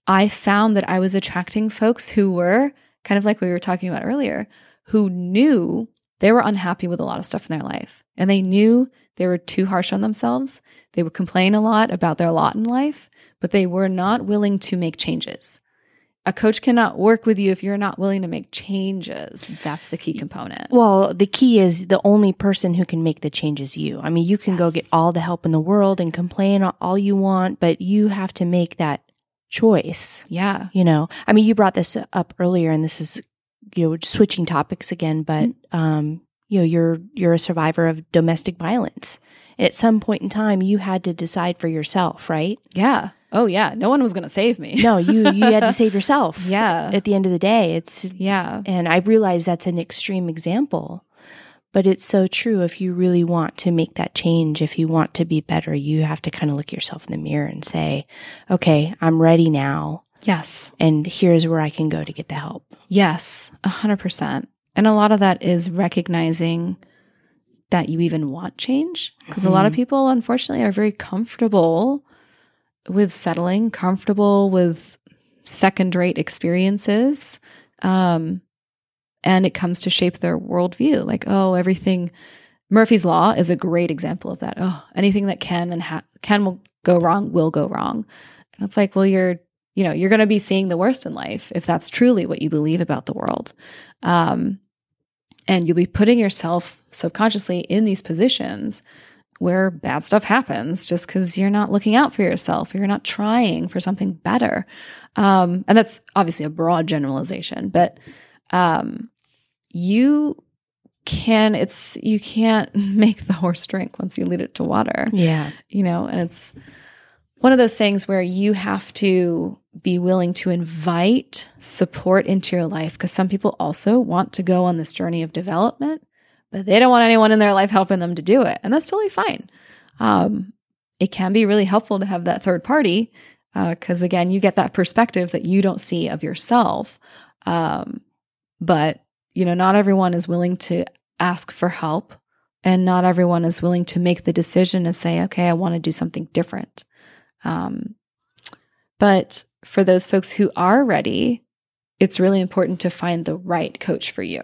I found that I was attracting folks who were kind of like we were talking about earlier, who knew they were unhappy with a lot of stuff in their life and they knew they were too harsh on themselves. They would complain a lot about their lot in life, but they were not willing to make changes. A coach cannot work with you if you're not willing to make changes. That's the key component. Well, the key is the only person who can make the change is you. I mean, you can go get all the help in the world and complain all you want, but you have to make that choice. Yeah. You know, I mean, you brought this up earlier, and this is, you know, switching topics again, but, um, you know, you're you're a survivor of domestic violence. And at some point in time you had to decide for yourself, right? Yeah. Oh yeah. No one was going to save me. No, you you had to save yourself. Yeah. At the end of the day, it's yeah. and I realize that's an extreme example, but it's so true. If you really want to make that change, if you want to be better, you have to kind of look yourself in the mirror and say, okay, I'm ready now. Yes. And here's where I can go to get the help. Yes. A hundred percent. And a lot of that is recognizing that you even want change. Because a lot of mm-hmm. people, unfortunately, are very comfortable with settling, comfortable with second rate experiences. Um, and it comes to shape their worldview. Like, oh, everything. Murphy's Law is a great example of that. Oh, anything that can and ha- can will go wrong will go wrong. And it's like, well, you're, you know, you're going to be seeing the worst in life if that's truly what you believe about the world. Um, and you'll be putting yourself subconsciously in these positions where bad stuff happens just because you're not looking out for yourself, you're not trying for something better. Um, and that's obviously a broad generalization, but um, you can it's you can't make the horse drink once you lead it to water Yeah. you know and it's one of those things where you have to be willing to invite support into your life because some people also want to go on this journey of development but they don't want anyone in their life helping them to do it and that's totally fine. Um, it can be really helpful to have that third party because again you get that perspective that you don't see of yourself. Um, but you know not everyone is willing to ask for help and not everyone is willing to make the decision and say okay i want to do something different. Um, but for those folks who are ready it's really important to find the right coach for you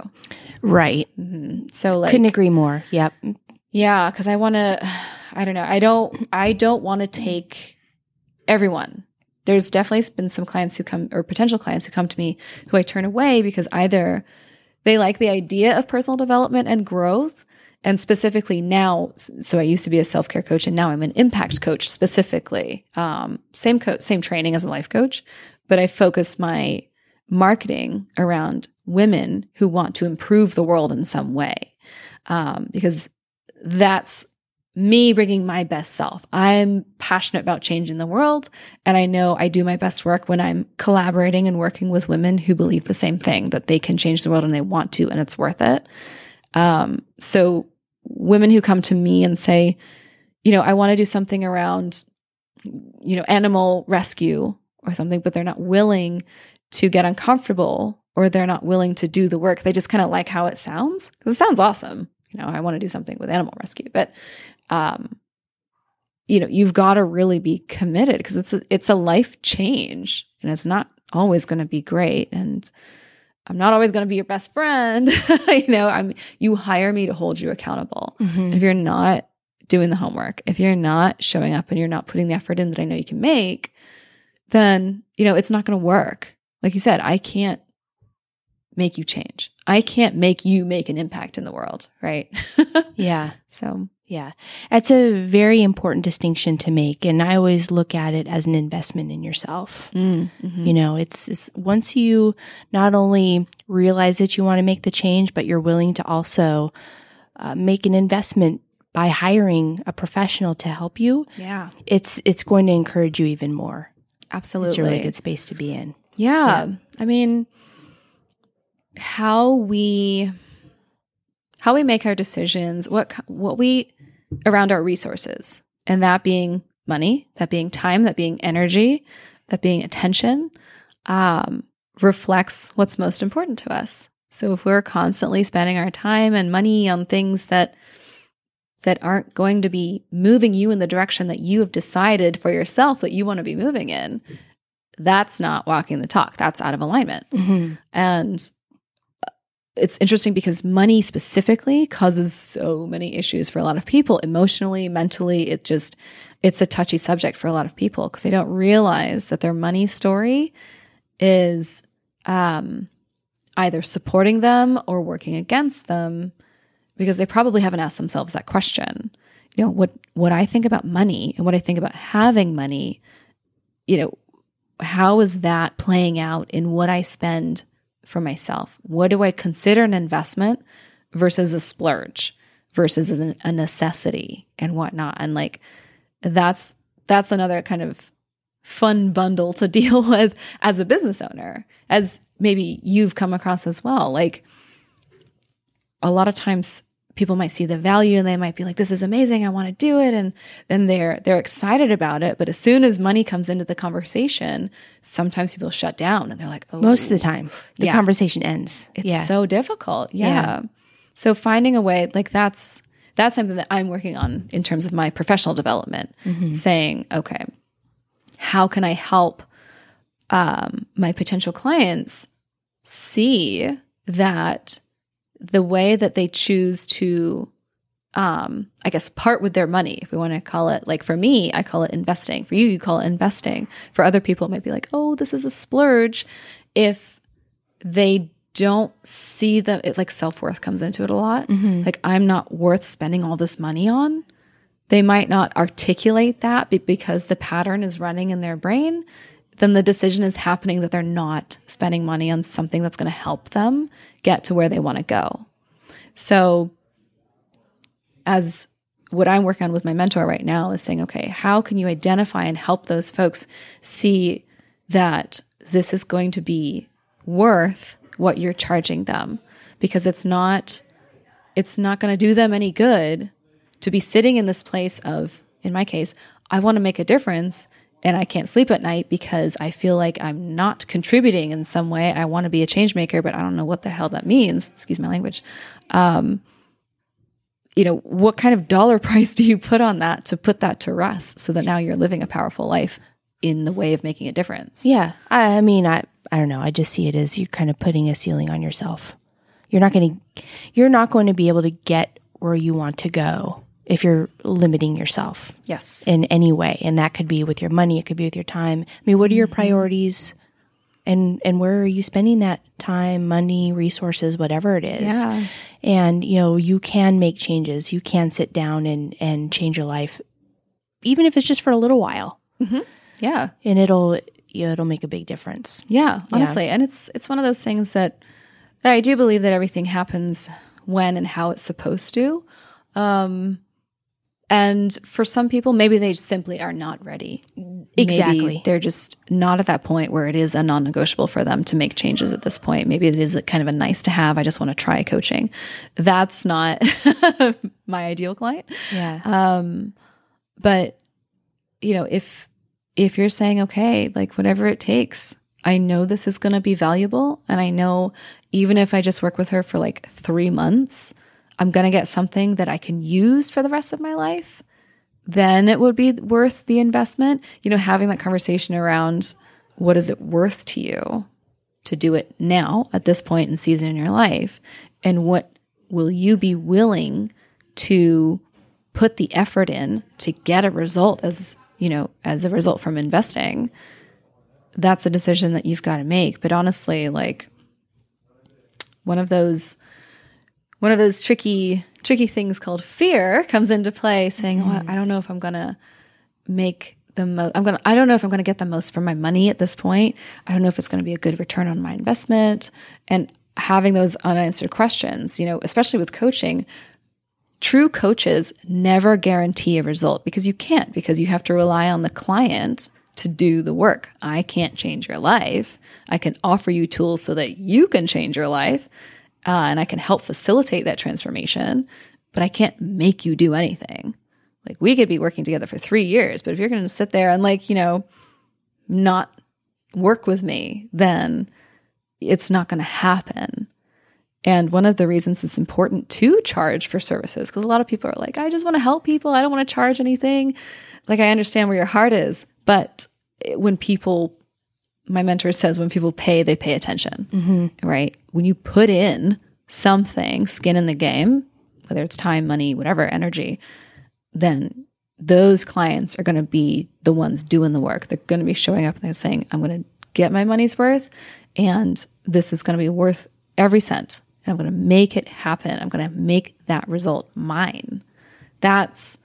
Right. Mhm. so like Couldn't agree more. Yep. yeah, because I want to. I don't know. I don't. I don't want to take everyone. There's definitely been some clients who come, or potential clients who come to me, who I turn away because either they like the idea of personal development and growth, and specifically now. So I used to be a self care coach, and now I'm an impact coach specifically. Um, same coach, same training as a life coach, but I focus my marketing around women who want to improve the world in some way um, because that's me bringing my best self. I'm passionate about changing the world. And I know I do my best work when I'm collaborating and working with women who believe the same thing that they can change the world and they want to, and it's worth it. Um, so, women who come to me and say, you know, I want to do something around, you know, animal rescue or something, but they're not willing to get uncomfortable or they're not willing to do the work. They just kind of like how it sounds because it sounds awesome. You know, I want to do something with animal rescue, but um, you know, you've got to really be committed because it's a, it's a life change and it's not always going to be great. And I'm not always going to be your best friend. you know, I'm you hire me to hold you accountable. Mhm. If you're not doing the homework, if you're not showing up and you're not putting the effort in that I know you can make, then, you know, it's not going to work. Like you said, I can't make you change. I can't make you make an impact in the world, right? Yeah. so, Yeah. That's a very important distinction to make. And I always look at it as an investment in yourself. mm, You know, it's, it's once you not only realize that you want to make the change, but you're willing to also uh, make an investment by hiring a professional to help you, yeah, it's it's going to encourage you even more. absolutely. It's a really good space to be in. Yeah. I mean, how we how we make our decisions, what what we around our resources, and that being money, that being time, that being energy, that being attention, um, reflects what's most important to us. So if we're constantly spending our time and money on things that that aren't going to be moving you in the direction that you have decided for yourself that you want to be moving in, that's not walking the talk. That's out of alignment. Mm-hmm. And it's interesting because money specifically causes so many issues for a lot of people emotionally, mentally. It just, it's a touchy subject for a lot of people because they don't realize that their money story is um, either supporting them or working against them because they probably haven't asked themselves that question. You know, what, what I think about money and what I think about having money, you know, how is that playing out in what I spend for myself? What do I consider an investment versus a splurge versus a necessity and whatnot. And like that's that's another kind of fun bundle to deal with as a business owner, as maybe you've come across as well. Like a lot of times people might see the value and they might be like this is amazing i want to do it and then they're they're excited about it but as soon as money comes into the conversation sometimes people shut down and they're like oh Most of the time, the Yeah. conversation ends. it's yeah. so difficult yeah. Yeah. so finding a way like that's that's something that i'm working on in terms of my professional development saying okay how can i help um, my potential clients see that the way that they choose to um i guess part with their money if we want to call it like for me i call it investing. For you you call it investing. For other people it might be like oh this is a splurge. If they don't see the it like self-worth comes into it a lot like i'm not worth spending all this money on they might not articulate that because the pattern is running in their brain then the decision is happening that they're not spending money on something that's going to help them get to where they want to go so as what I'm working on with my mentor right now is saying, okay, how can you identify and help those folks see that this is going to be worth what you're charging them? Because it's not, it's not going to do them any good to be sitting in this place of, in my case, I want to make a difference and I can't sleep at night because I feel like I'm not contributing in some way. I want to be a change maker, but I don't know what the hell that means. Excuse my language um, you know, what kind of dollar price do you put on that to put that to rest so that now you're living a powerful life in the way of making a difference? Yeah. I, I mean, I, I don't know. I just see it as you kind of putting a ceiling on yourself. You're not going to, you're not going to be able to get where you want to go if you're limiting yourself Yes. in any way. And that could be with your money. It could be with your time. I mean, what are your priorities? And, and where are you spending that time, money, resources, whatever it is? Yeah. And, you know, you can make changes. You can sit down and, and change your life, even if it's just for a little while. Yeah. And it'll, you know, it'll make a big difference. Yeah, honestly. And it's it's one of those things that that I do believe that everything happens when and how it's supposed to. Um and for some people maybe they simply are not ready. Maybe Exactly. they're just not at that point where it is a non-negotiable for them to make changes at this point. Maybe it is kind of a nice to have. I just want to try coaching. That's not my ideal client. Yeah. Um, but you know if if you're saying okay like whatever it takes i know this is going to be valuable and i know even if i just work with her for like 3 months i'm going to get something that i can use for the rest of my life then it would be worth the investment. You know having that conversation around what is it worth to you to do it now at this point in season in your life and what will you be willing to put the effort in to get a result as you know as a result from investing that's a decision that you've got to make. But honestly like one of those one of those tricky tricky things called fear comes into play saying oh, i don't know if i'm going to make the most i'm going to i don't know if i'm going to get the most for my money at this point. I don't know if it's going to be a good return on my investment. And having those unanswered questions you know especially with coaching true coaches never guarantee a result because you can't because you have to rely on the client to do the work. I can't change your life. I can offer you tools so that you can change your life uh, and i can help facilitate that transformation but i can't make you do anything like we could be working together for three years but if you're going to sit there and like you know not work with me then it's not going to happen and one of the reasons it's important to charge for services, because a lot of people are like, I just want to help people. I don't want to charge anything. Like, I understand where your heart is. But when people, my mentor says, when people pay, they pay attention, mm-hmm. right? When you put in something, skin in the game, whether it's time, money, whatever, energy, then those clients are going to be the ones doing the work. They're going to be showing up and they're saying, I'm going to get my money's worth and this is going to be worth every cent. And I'm going to make it happen. I'm going to make that result mine. That's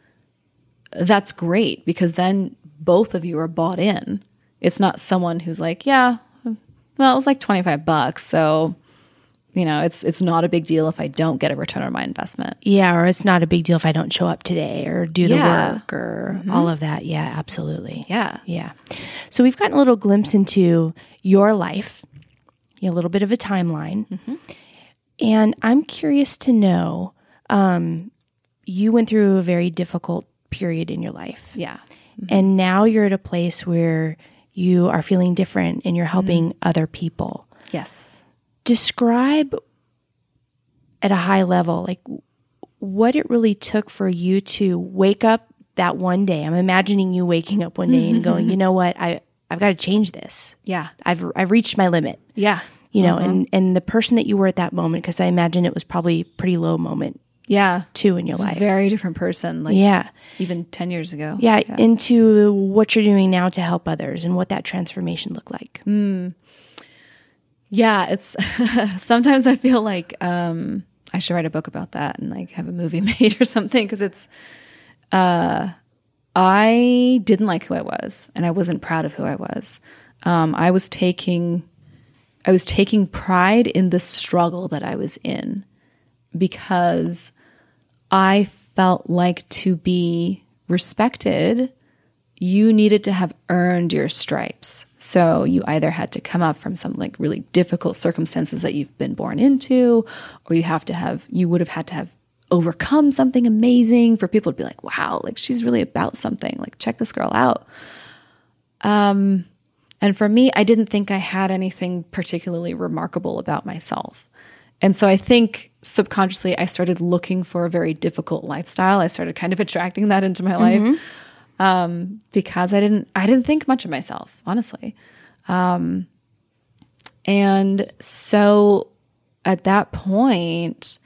that's great because then both of you are bought in. It's not someone who's like, yeah, well, it was like 25 bucks, so You know, it's it's not a big deal if I don't get a return on my investment. Yeah, or it's not a big deal if I don't show up today or do the Yeah. work or mm-hmm. all of that. Yeah, absolutely. Yeah. Yeah. So we've gotten a little glimpse into your life, a little bit of a timeline. Mm-hmm. And I'm curious to know um, you went through a very difficult period in your life. Yeah. Mm-hmm. And now you're at a place where you are feeling different and you're helping mm. other people. Yes. Describe at a high level, like what it really took for you to wake up that one day. I'm imagining you waking up one day and going, you know what, I, I've got to change this. Yeah. I've, I've reached my limit, Yeah. you know, mm-hmm. and, and the person that you were at that moment, because I imagine it was probably a pretty low moment Yeah. too in your It's a life. very different person, like yeah. even 10 years ago. yeah. Into what you're doing now to help others and what that transformation looked like. Yeah, it's sometimes I feel like um I should write a book about that and like have a movie made or something because it's uh I didn't like who I was and I wasn't proud of who I was. Um I was taking I was taking pride in the struggle that I was in because I felt like to be respected you needed to have earned your stripes. So you either had to come up from some like really difficult circumstances that you've been born into, or you have to have, you would have had to have overcome something amazing for people to be like, wow, like she's really about something. Like, check this girl out. Um, and for me, I didn't think I had anything particularly remarkable about myself. And so I think subconsciously I started looking for a very difficult lifestyle. I started kind of attracting that into my life um, because I didn't I didn't think much of myself, honestly. Um, and so at that point,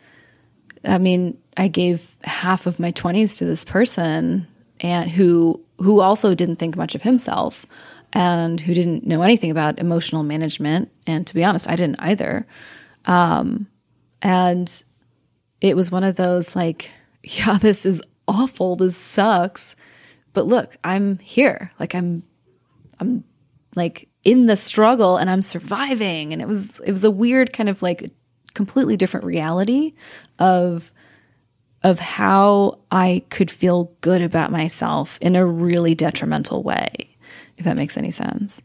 I mean, I gave half of my twenties to this person, and who who also didn't think much of himself, and who didn't know anything about emotional management. And to be honest, I didn't either. Um, and it was one of those like, yeah, this is awful. This sucks. But look, I'm here. Like I'm, I'm like in the struggle and I'm surviving. And it was, it was a weird kind of like completely different reality of, of how I could feel good about myself in a really detrimental way, if that makes any sense.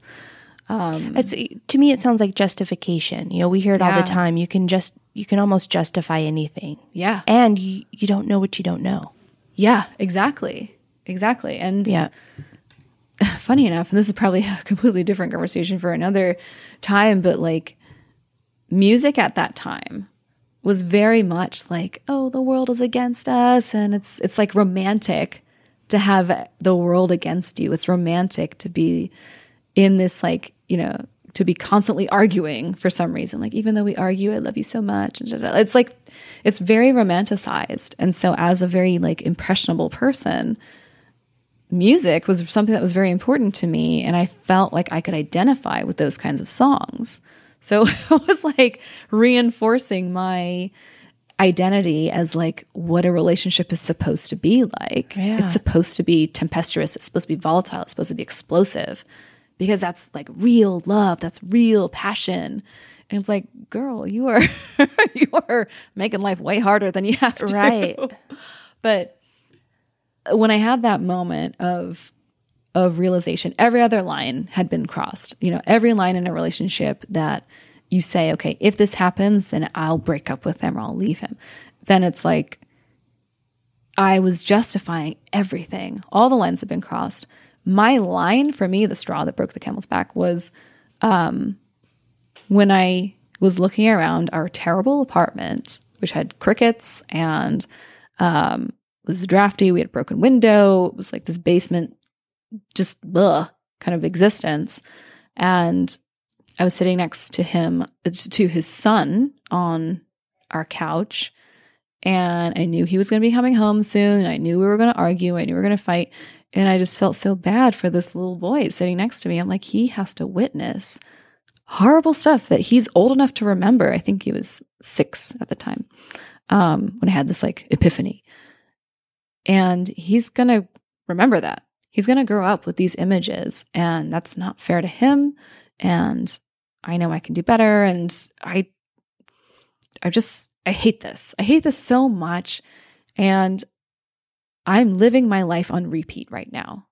Um, it's to me, it sounds like justification. You know, we hear it all the time. You can just, you can almost justify anything. Yeah. And you, you don't know what you don't know. Yeah, exactly. Exactly. And Yeah. funny enough, and this is probably a completely different conversation for another time, but like music at that time was very much like, oh, the world is against us and it's it's like romantic to have the world against you. It's romantic to be in this like, you know, to be constantly arguing for some reason. Like even though we argue, I love you so much. It's like it's very romanticized. And so as a very like impressionable person, music was something that was very important to me and i felt like i could identify with those kinds of songs so it was like reinforcing my identity as like what a relationship is supposed to be like Yeah. it's supposed to be tempestuous it's supposed to be volatile it's supposed to be explosive because that's like real love that's real passion and it's like girl you are you are making life way harder than you have to Right. but when I had that moment of of realization, every other line had been crossed. You know, every line in a relationship that you say, okay, if this happens, then I'll break up with him or I'll leave him. Then it's like I was justifying everything. All the lines had been crossed. My line for me, the straw that broke the camel's back was um, when I was looking around our terrible apartment, which had crickets and um, was drafty. We had a broken window. It was like this basement, just kind of existence. And I was sitting next to him, to his son on our couch. And I knew he was going to be coming home soon. I knew we were going to argue. I knew we were going to fight. And I just felt so bad for this little boy sitting next to me. I'm like, he has to witness horrible stuff that he's old enough to remember. I think he was six at the time um, when I had this like epiphany. And he's going to remember that. He's going to grow up with these images, and that's not fair to him. And I know I can do better. And I, I just, I hate this. I hate this so much. And I'm living my life on repeat right now.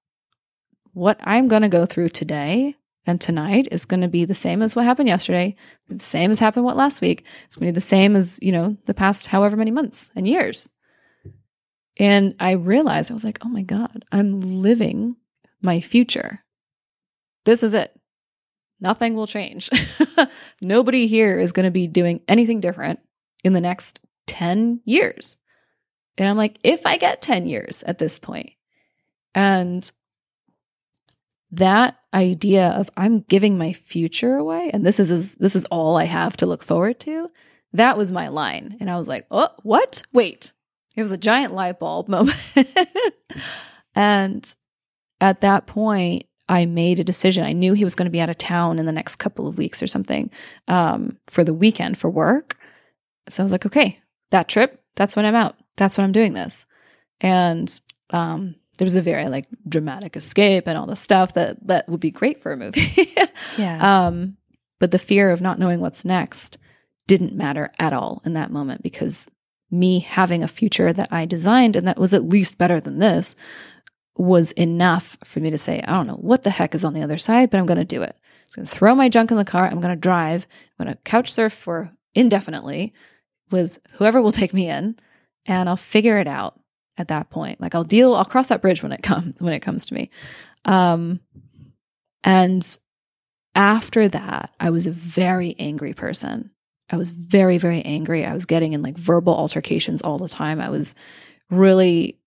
What I'm going to go through today and tonight is going to be the same as what happened yesterday, the same as happened what last week. It's going to be the same as, you know, the past however many months and years. And I realized I was like, oh my God, I'm living my future. This is it. Nothing will change. Nobody here is going to be doing anything different in the next 10 years. And I'm like, if I get 10 years at this point, and that idea of I'm giving my future away and this is this is all I have to look forward to, that was my line. And I was like, "Oh, what? Wait." It was a giant light bulb moment. and at that point, I made a decision. I knew he was going to be out of town in the next couple of weeks or something um, for the weekend for work. So I was like, okay, that trip, that's when I'm out. That's when I'm doing this. And um, there was a very like dramatic escape and all the stuff that that would be great for a movie. yeah. Um, but the fear of not knowing what's next didn't matter at all in that moment because me having a future that I designed and that was at least better than this was enough for me to say, I don't know what the heck is on the other side, but I'm going to do it. I'm going to throw my junk in the car. I'm going to drive. I'm going to couch surf for indefinitely with whoever will take me in and I'll figure it out at that point. Like I'll deal, I'll cross that bridge when it comes, when it comes to me. Um, and after that, I was a very angry person. I was very, very angry. I was getting in like verbal altercations all the time. I was really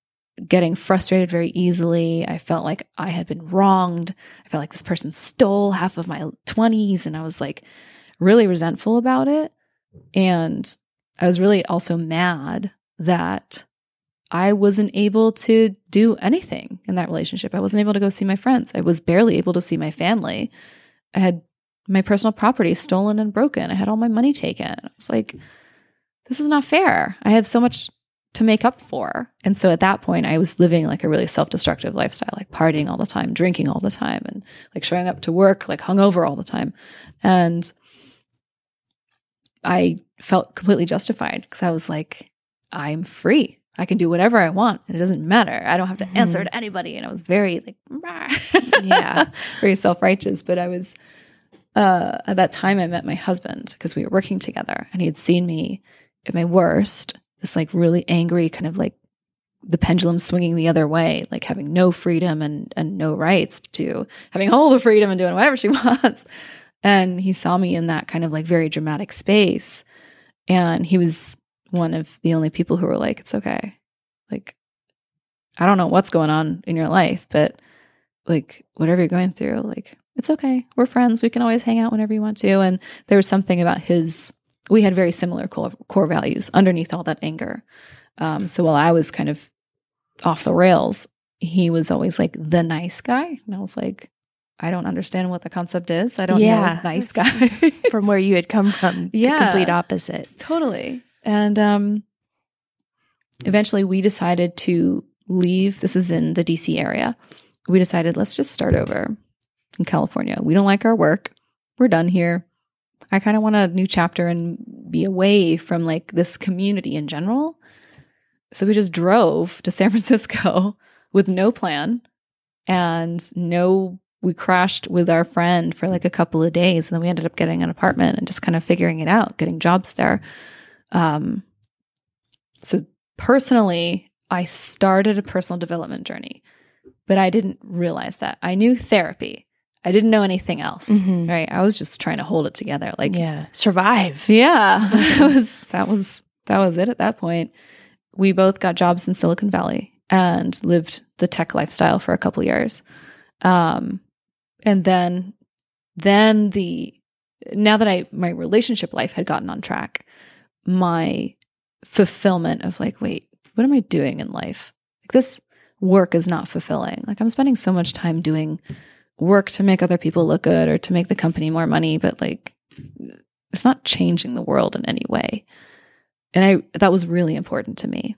getting frustrated very easily. I felt like I had been wronged. I felt like this person stole half of my 20s and I was like really resentful about it. And I was really also mad that I wasn't able to do anything in that relationship. I wasn't able to go see my friends. I was barely able to see my family. I had my personal property stolen and broken. I had all my money taken. I was like, this is not fair. I have so much to make up for. And so at that point, I was living like a really self destructive lifestyle, like partying all the time, drinking all the time, and like showing up to work like hungover all the time. And I felt completely justified because I was like, I'm free. I can do whatever I want. And it doesn't matter. I don't have to answer mm-hmm. to anybody. And I was very like, yeah, very self righteous. But I was, uh, at that time, I met my husband because we were working together and he had seen me at my worst, this like really angry, kind of like the pendulum swinging the other way, like having no freedom and, and no rights to having all the freedom and doing whatever she wants. And he saw me in that kind of like very dramatic space. And he was one of the only people who were like, it's okay. Like, I don't know what's going on in your life, but like, whatever you're going through, like, it's okay. We're friends. We can always hang out whenever you want to. And there was something about his, we had very similar core, core values underneath all that anger. Um, so while I was kind of off the rails, he was always like the nice guy. And I was like, I don't understand what the concept is. I don't yeah. know nice guy. from where you had come from. Yeah. The complete opposite. Totally. And um, eventually we decided to leave. This is in the DC area. We decided, let's just start over in California. We don't like our work. We're done here. I kind of want a new chapter and be away from like this community in general. So we just drove to San Francisco with no plan and no we crashed with our friend for like a couple of days and then we ended up getting an apartment and just kind of figuring it out, getting jobs there. Um, so personally, I started a personal development journey, but I didn't realize that. I knew therapy. I didn't know anything else. Mm-hmm. Right. I was just trying to hold it together. Like yeah. Survive. Yeah. that was that was that was it at that point. We both got jobs in Silicon Valley and lived the tech lifestyle for a couple years. Um and then then the now that I my relationship life had gotten on track, my fulfillment of like, wait, what am I doing in life? Like this work is not fulfilling. Like I'm spending so much time doing work to make other people look good or to make the company more money, but like it's not changing the world in any way. And I that was really important to me.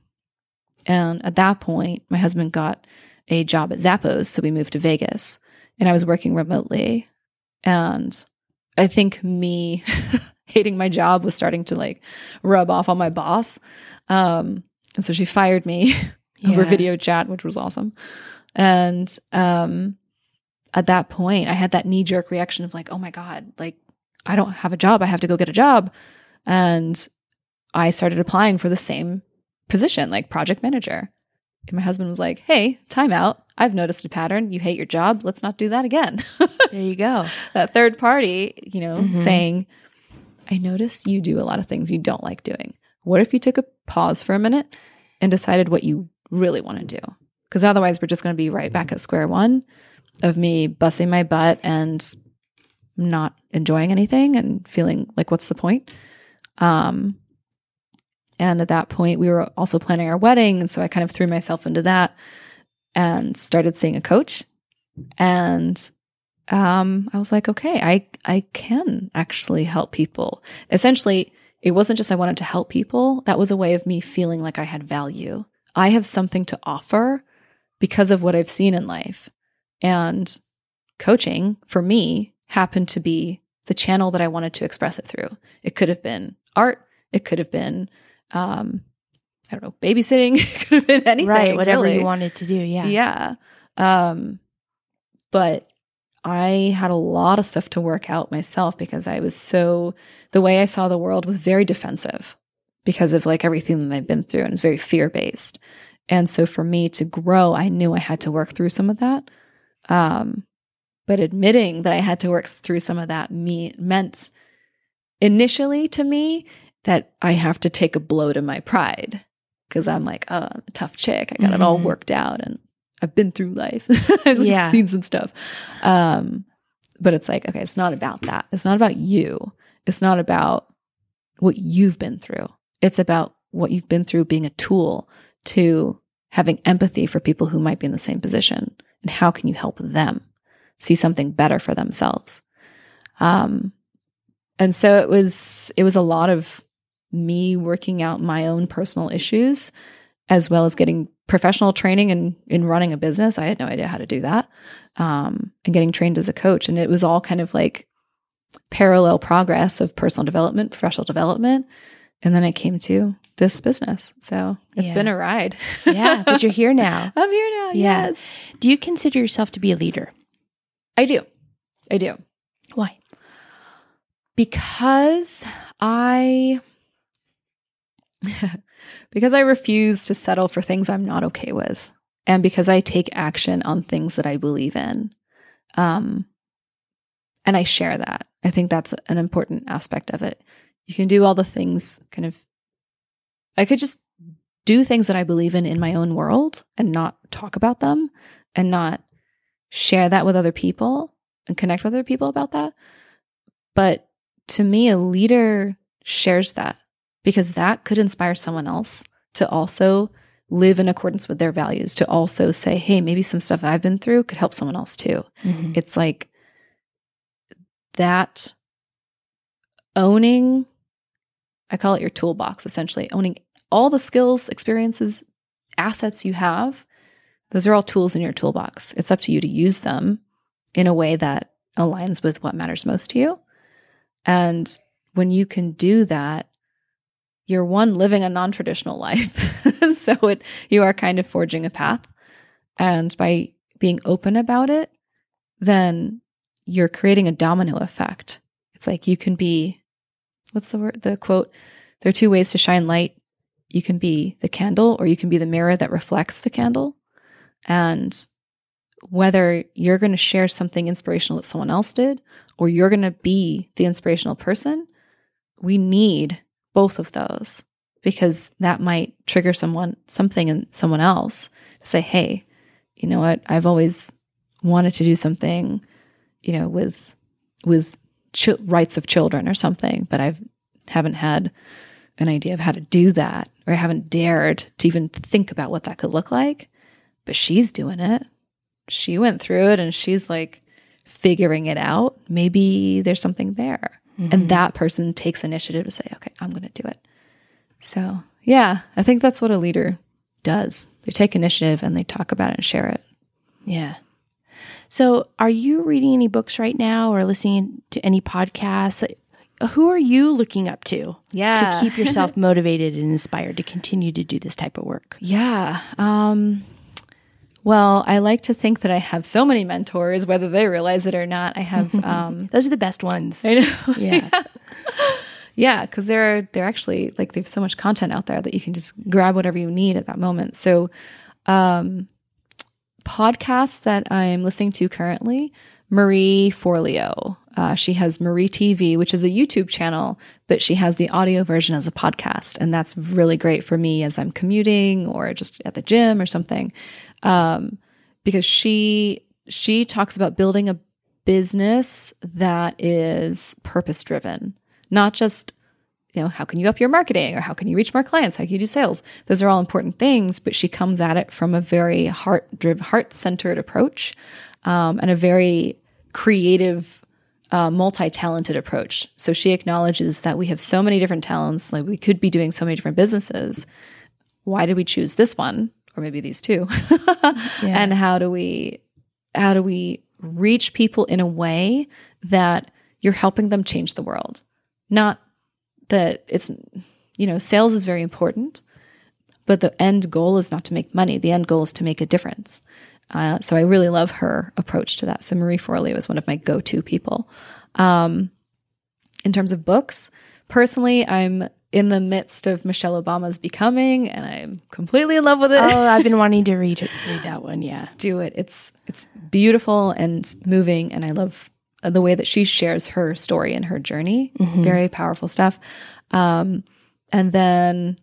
And at that point, my husband got a job at Zappos, so we moved to Vegas and I was working remotely. And I think me hating my job was starting to like rub off on my boss. Um, and so she fired me over Yeah. video chat, which was awesome. And um, at that point, I had that knee jerk reaction of like, oh my God, like I don't have a job. I have to go get a job. And I started applying for the same position, like project manager. And my husband was like, hey, time out. I've noticed a pattern. You hate your job. Let's not do that again. There you go. that third party, you know, Mhm. saying, I notice you do a lot of things you don't like doing. What if you took a pause for a minute and decided what you really want to do? Because otherwise, we're just going to be right back at square one of me busting my butt and not enjoying anything and feeling like, what's the point? Um, and at that point, we were also planning our wedding. And so I kind of threw myself into that and started seeing a coach. And um, I was like, okay, I I can actually help people. Essentially, it wasn't just I wanted to help people. That was a way of me feeling like I had value. I have something to offer because of what I've seen in life. And coaching for me happened to be the channel that I wanted to express it through. It could have been art. It could have been, um, I don't know, babysitting. could have been anything. right. Whatever really. you wanted to do. Yeah. Yeah. Um, but I had a lot of stuff to work out myself because I was so, the way I saw the world was very defensive because of like everything that I've been through and it's very fear based. And so for me to grow, I knew I had to work through some of that. Um, but admitting that I had to work through some of that me meant initially to me that I have to take a blow to my pride because I'm like, oh, I'm a tough chick. I got it all Mhm. worked out and I've been through life. I've like, Yeah. seen some stuff. Um, but it's like, okay, it's not about that. It's not about you. It's not about what you've been through. It's about what you've been through being a tool to having empathy for people who might be in the same position and how can you help them see something better for themselves. Um, and so it was it was a lot of me working out my own personal issues as well as getting professional training in in running a business. I had no idea how to do that. Um, and getting trained as a coach. And it was all kind of like parallel progress of personal development, professional development. And then it came to this business. So it's Yeah. been a ride. Yeah. But you're here now. I'm here now. Yeah. Yes. Do you consider yourself to be a leader? I do. I do. Why? because I because I refuse to settle for things I'm not okay with and because I take action on things that I believe in um and I share that. I think that's an important aspect of it. You can do all the things kind of I could just do things that I believe in in my own world and not talk about them and not share that with other people and connect with other people about that. But to me, a leader shares that because that could inspire someone else to also live in accordance with their values, to also say, hey, maybe some stuff I've been through could help someone else too. Mhm. It's like that owning, I call it your toolbox essentially, owning all the skills, experiences, assets you have. Those are all tools in your toolbox. It's up to you to use them in a way that aligns with what matters most to you. And when you can do that, you're one living a non-traditional life. so it you are kind of forging a path. And by being open about it, then you're creating a domino effect. It's like you can be what's the word the quote there are two ways to shine light. You can be the candle or you can be the mirror that reflects the candle. And whether you're going to share something inspirational that someone else did or you're going to be the inspirational person, we need both of those because that might trigger someone something in someone else to say, "Hey, you know what? I've always wanted to do something, you know, with with ch- rights of children or something, but I've haven't had an idea of how to do that or I haven't dared to even think about what that could look like. But she's doing it. She went through it and she's like figuring it out. Maybe there's something there. Mhm. And that person takes initiative to say, okay, I'm going to do it. So, yeah, I think that's what a leader does. They take initiative and they talk about it and share it. Yeah. So, are you reading any books right now or listening to any podcasts? who are you looking up to Yeah. to keep yourself motivated and inspired to continue to do this type of work? Yeah. Um, well, I like to think that I have so many mentors, whether they realize it or not. I have, um, Those are the best ones. I know. Yeah. Yeah, because they're they're actually like they have so much content out there that you can just grab whatever you need at that moment. So, um, podcasts that I'm listening to currently, Marie Forleo. Uh, she has Marie TV, which is a YouTube channel, but she has the audio version as a podcast, and that's really great for me as I'm commuting or just at the gym or something, um, because she she talks about building a business that is purpose driven not just you know how can you up your marketing or how can you reach more clients? How can you do sales? Those are all important things but she comes at it from a very heart driven heart centered approach um, and a very creative uh, multi-talented approach. So she acknowledges that we have so many different talents like we could be doing so many different businesses. Why did we choose this one or maybe these two. And how do we how do we reach people in a way that you're helping them change the world? Not that it's you know sales is very important but the end goal is not to make money. The end goal is to make a difference. Uh, so i really love her approach to that. So marie forleo is one of my go-to people. Um, in terms of books personally i'm in the midst of michelle obama's becoming and i'm completely in love with it Oh, I've been wanting to read read that one. Yeah. do it. It's it's beautiful and moving, and I love uh, the way that she shares her story and her journey. Very powerful stuff. Um, and then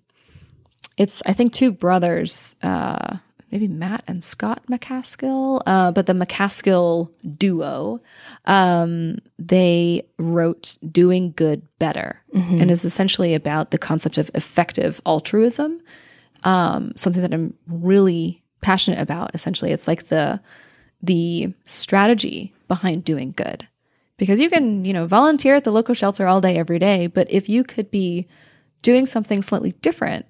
it's I think two brothers, uh, maybe Matt and Scott MacAskill, uh, but the MacAskill duo. Um, they wrote "Doing Good Better" and is essentially about the concept of effective altruism um, something that I'm really passionate about. Essentially, it's like the the strategy behind doing good, because you can you know volunteer at the local shelter all day every day, but if you could be doing something slightly different,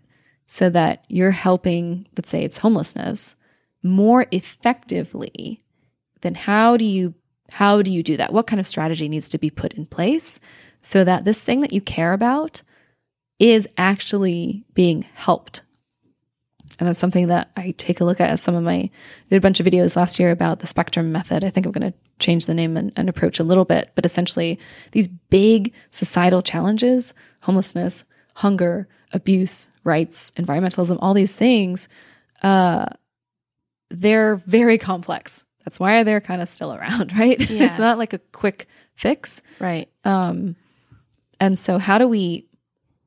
so that you're helping, let's say it's homelessness, more effectively, then how do you how do you do that? What kind of strategy needs to be put in place so that this thing that you care about is actually being helped and that's something that I take a look at as some of my I did a bunch of videos last year about the spectrum method. I think I'm going to change the name and, and approach a little bit, but essentially these big societal challenges, homelessness, hunger, abuse, rights, environmentalism, all these things, uh, they're very complex. That's why they're kind of still around, right? Yeah. it's not like a quick fix. Right. Um, and so, how do we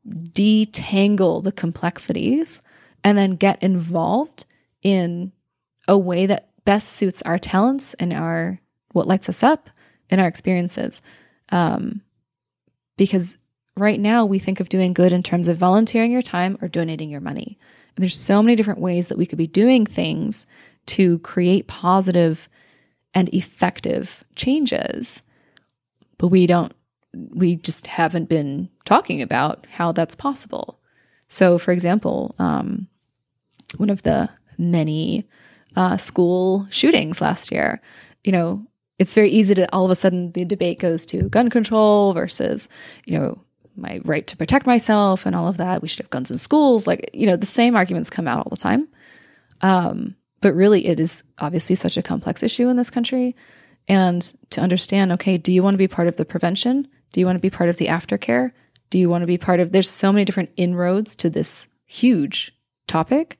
detangle the complexities and then get involved in a way that best suits our talents and our what lights us up in our experiences? Um, because right now we think of doing good in terms of volunteering your time or donating your money. And there's so many different ways that we could be doing things to create positive and effective changes but we don't we just haven't been talking about how that's possible so for example um, one of the many uh, school shootings last year you know it's very easy to all of a sudden the debate goes to gun control versus you know my right to protect myself and all of that. We should have guns in schools. Like you know the same arguments come out all the time. Um, but really it is obviously such a complex issue in this country. And to understand okay do you want to be part of the prevention? Do you want to be part of the aftercare? Do you want to be part of there's so many different inroads to this huge topic.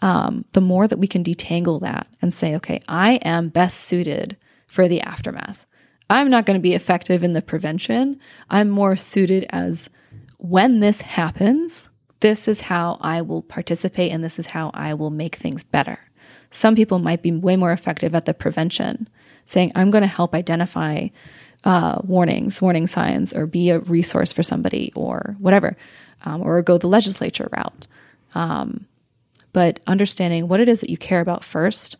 Um, the more that we can detangle that and say okay i am best suited for the aftermath i'm not going to be effective in the prevention i'm more suited as when this happens this is how i will participate and this is how i will make things better some people might be way more effective at the prevention, saying, I'm going to help identify uh, warnings, warning signs, or be a resource for somebody, or whatever, um, or go the legislature route. Um, but understanding what it is that you care about first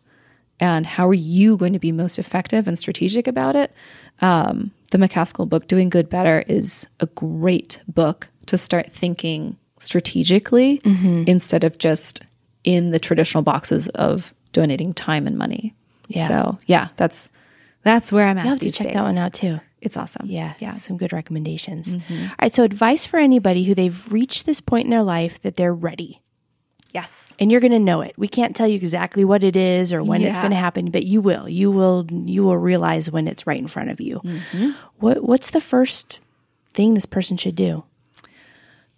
and how are you going to be most effective and strategic about it. Um, the MacAskill book, Doing Good Better, is a great book to start thinking strategically instead of just in the traditional boxes of donating time and money. Yeah. So yeah, that's that's where I'm at I'll have to check days. that one out too. It's awesome. Yeah, Yeah. some good recommendations. Mhm. All right, so advice for anybody who they've reached this point in their life that they're ready. Yes. And you're going to know it. We can't tell you exactly what it is or when it's going to happen, but you will. You will you will realize when it's right in front of you. Mm-hmm. What what's the first thing this person should do?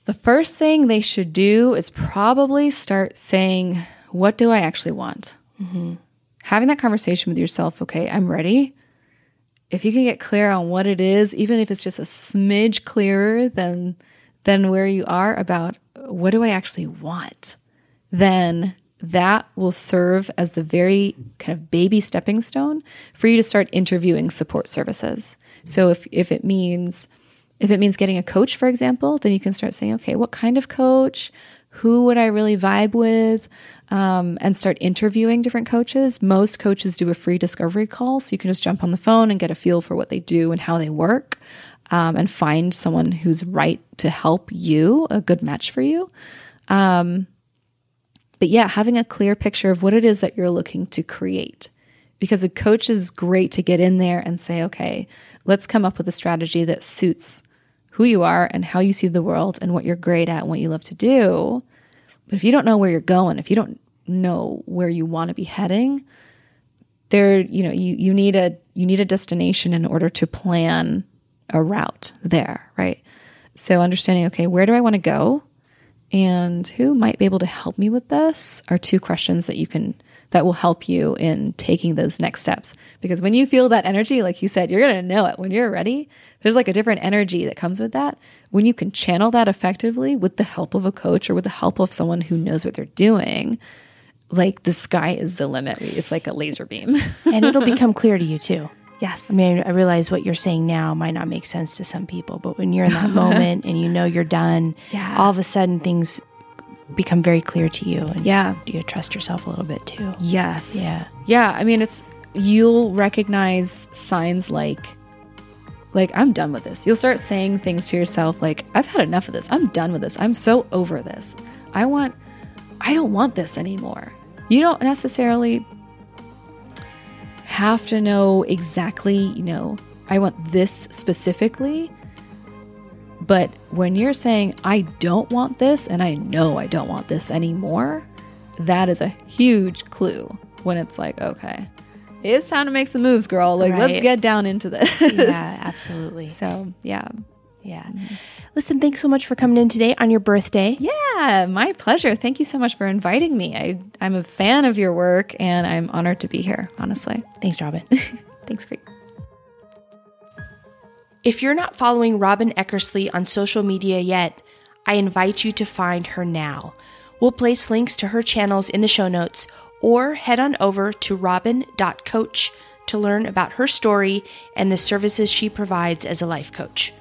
The first thing they should do is probably start saying, What do I actually want? Mm-hmm. Having that conversation with yourself, okay, I'm ready. If you can get clear on what it is, even if it's just a smidge clearer than than where you are about what do I actually want, then that will serve as the very kind of baby stepping stone for you to start interviewing support services. So if if it means if it means getting a coach, for example, then you can start saying, okay, what kind of coach? Who would I really vibe with? Um, and start interviewing different coaches. Most coaches do a free discovery call, so you can just jump on the phone and get a feel for what they do and how they work, um, and find someone who's right to help you, a good match for you. Um, but yeah, having a clear picture of what it is that you're looking to create. Because a coach is great to get in there and say, okay, let's come up with a strategy that suits who you are and how you see the world and what you're great at and what you love to do. But if you don't know where you're going, if you don't know where you want to be heading, there, you know, you, you need a you need a destination in order to plan a route there, right? So understanding, okay, where do I want to go? And who might be able to help me with this are two questions that you can that will help you in taking those next steps. Because when you feel that energy like you said you're going to know it when you're ready. There's like a different energy that comes with that. When you can channel that effectively with the help of a coach or with the help of someone who knows what they're doing like the sky is the limit. It's like a laser beam. And it'll become clear to you too. Yes I mean, I realize what you're saying now might not make sense to some people, but when you're in that moment and you know you're done, Yeah. all of a sudden things become very clear to you and yeah you trust yourself a little bit too. yes Yeah. Yeah, I mean it's you'll recognize signs like like I'm done with this. You'll start saying things to yourself like I've had enough of this. I'm done with this. I'm so over this. I want I don't want this anymore. You don't necessarily have to know exactly, you know, I want this specifically. But when you're saying I don't want this and I know I don't want this anymore, that is a huge clue when it's like, okay, it's time to make some moves, girl. Like, let's get down into this. Yeah, absolutely. so, yeah. Yeah. Mm-hmm. Listen, thanks so much for coming in today on your birthday. Yeah, my pleasure. Thank you so much for inviting me. I, I'm a fan of your work and I'm honored to be here, honestly. Thanks, Robyn. Thanks, great. If you're not following Robyn Eckersley on social media yet, I invite you to find her now. We'll place links to her channels in the show notes or head on over to robyn.coach to learn about her story and the services she provides as a life coach.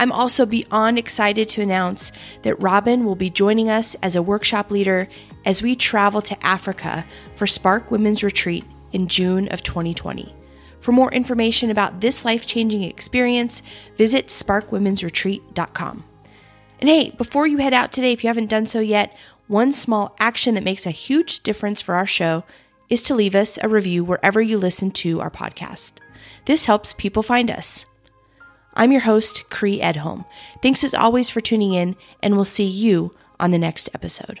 I'm also beyond excited to announce that Robyn will be joining us as a workshop leader as we travel to Africa for Spark Women's Retreat in June of 2020. For more information about this life changing experience, visit sparkwomensretreat.com. And hey, before you head out today, if you haven't done so yet, one small action that makes a huge difference for our show is to leave us a review wherever you listen to our podcast. This helps people find us. I'm your host, Cree Edholm. Thanks as always for tuning in, and we'll see you on the next episode.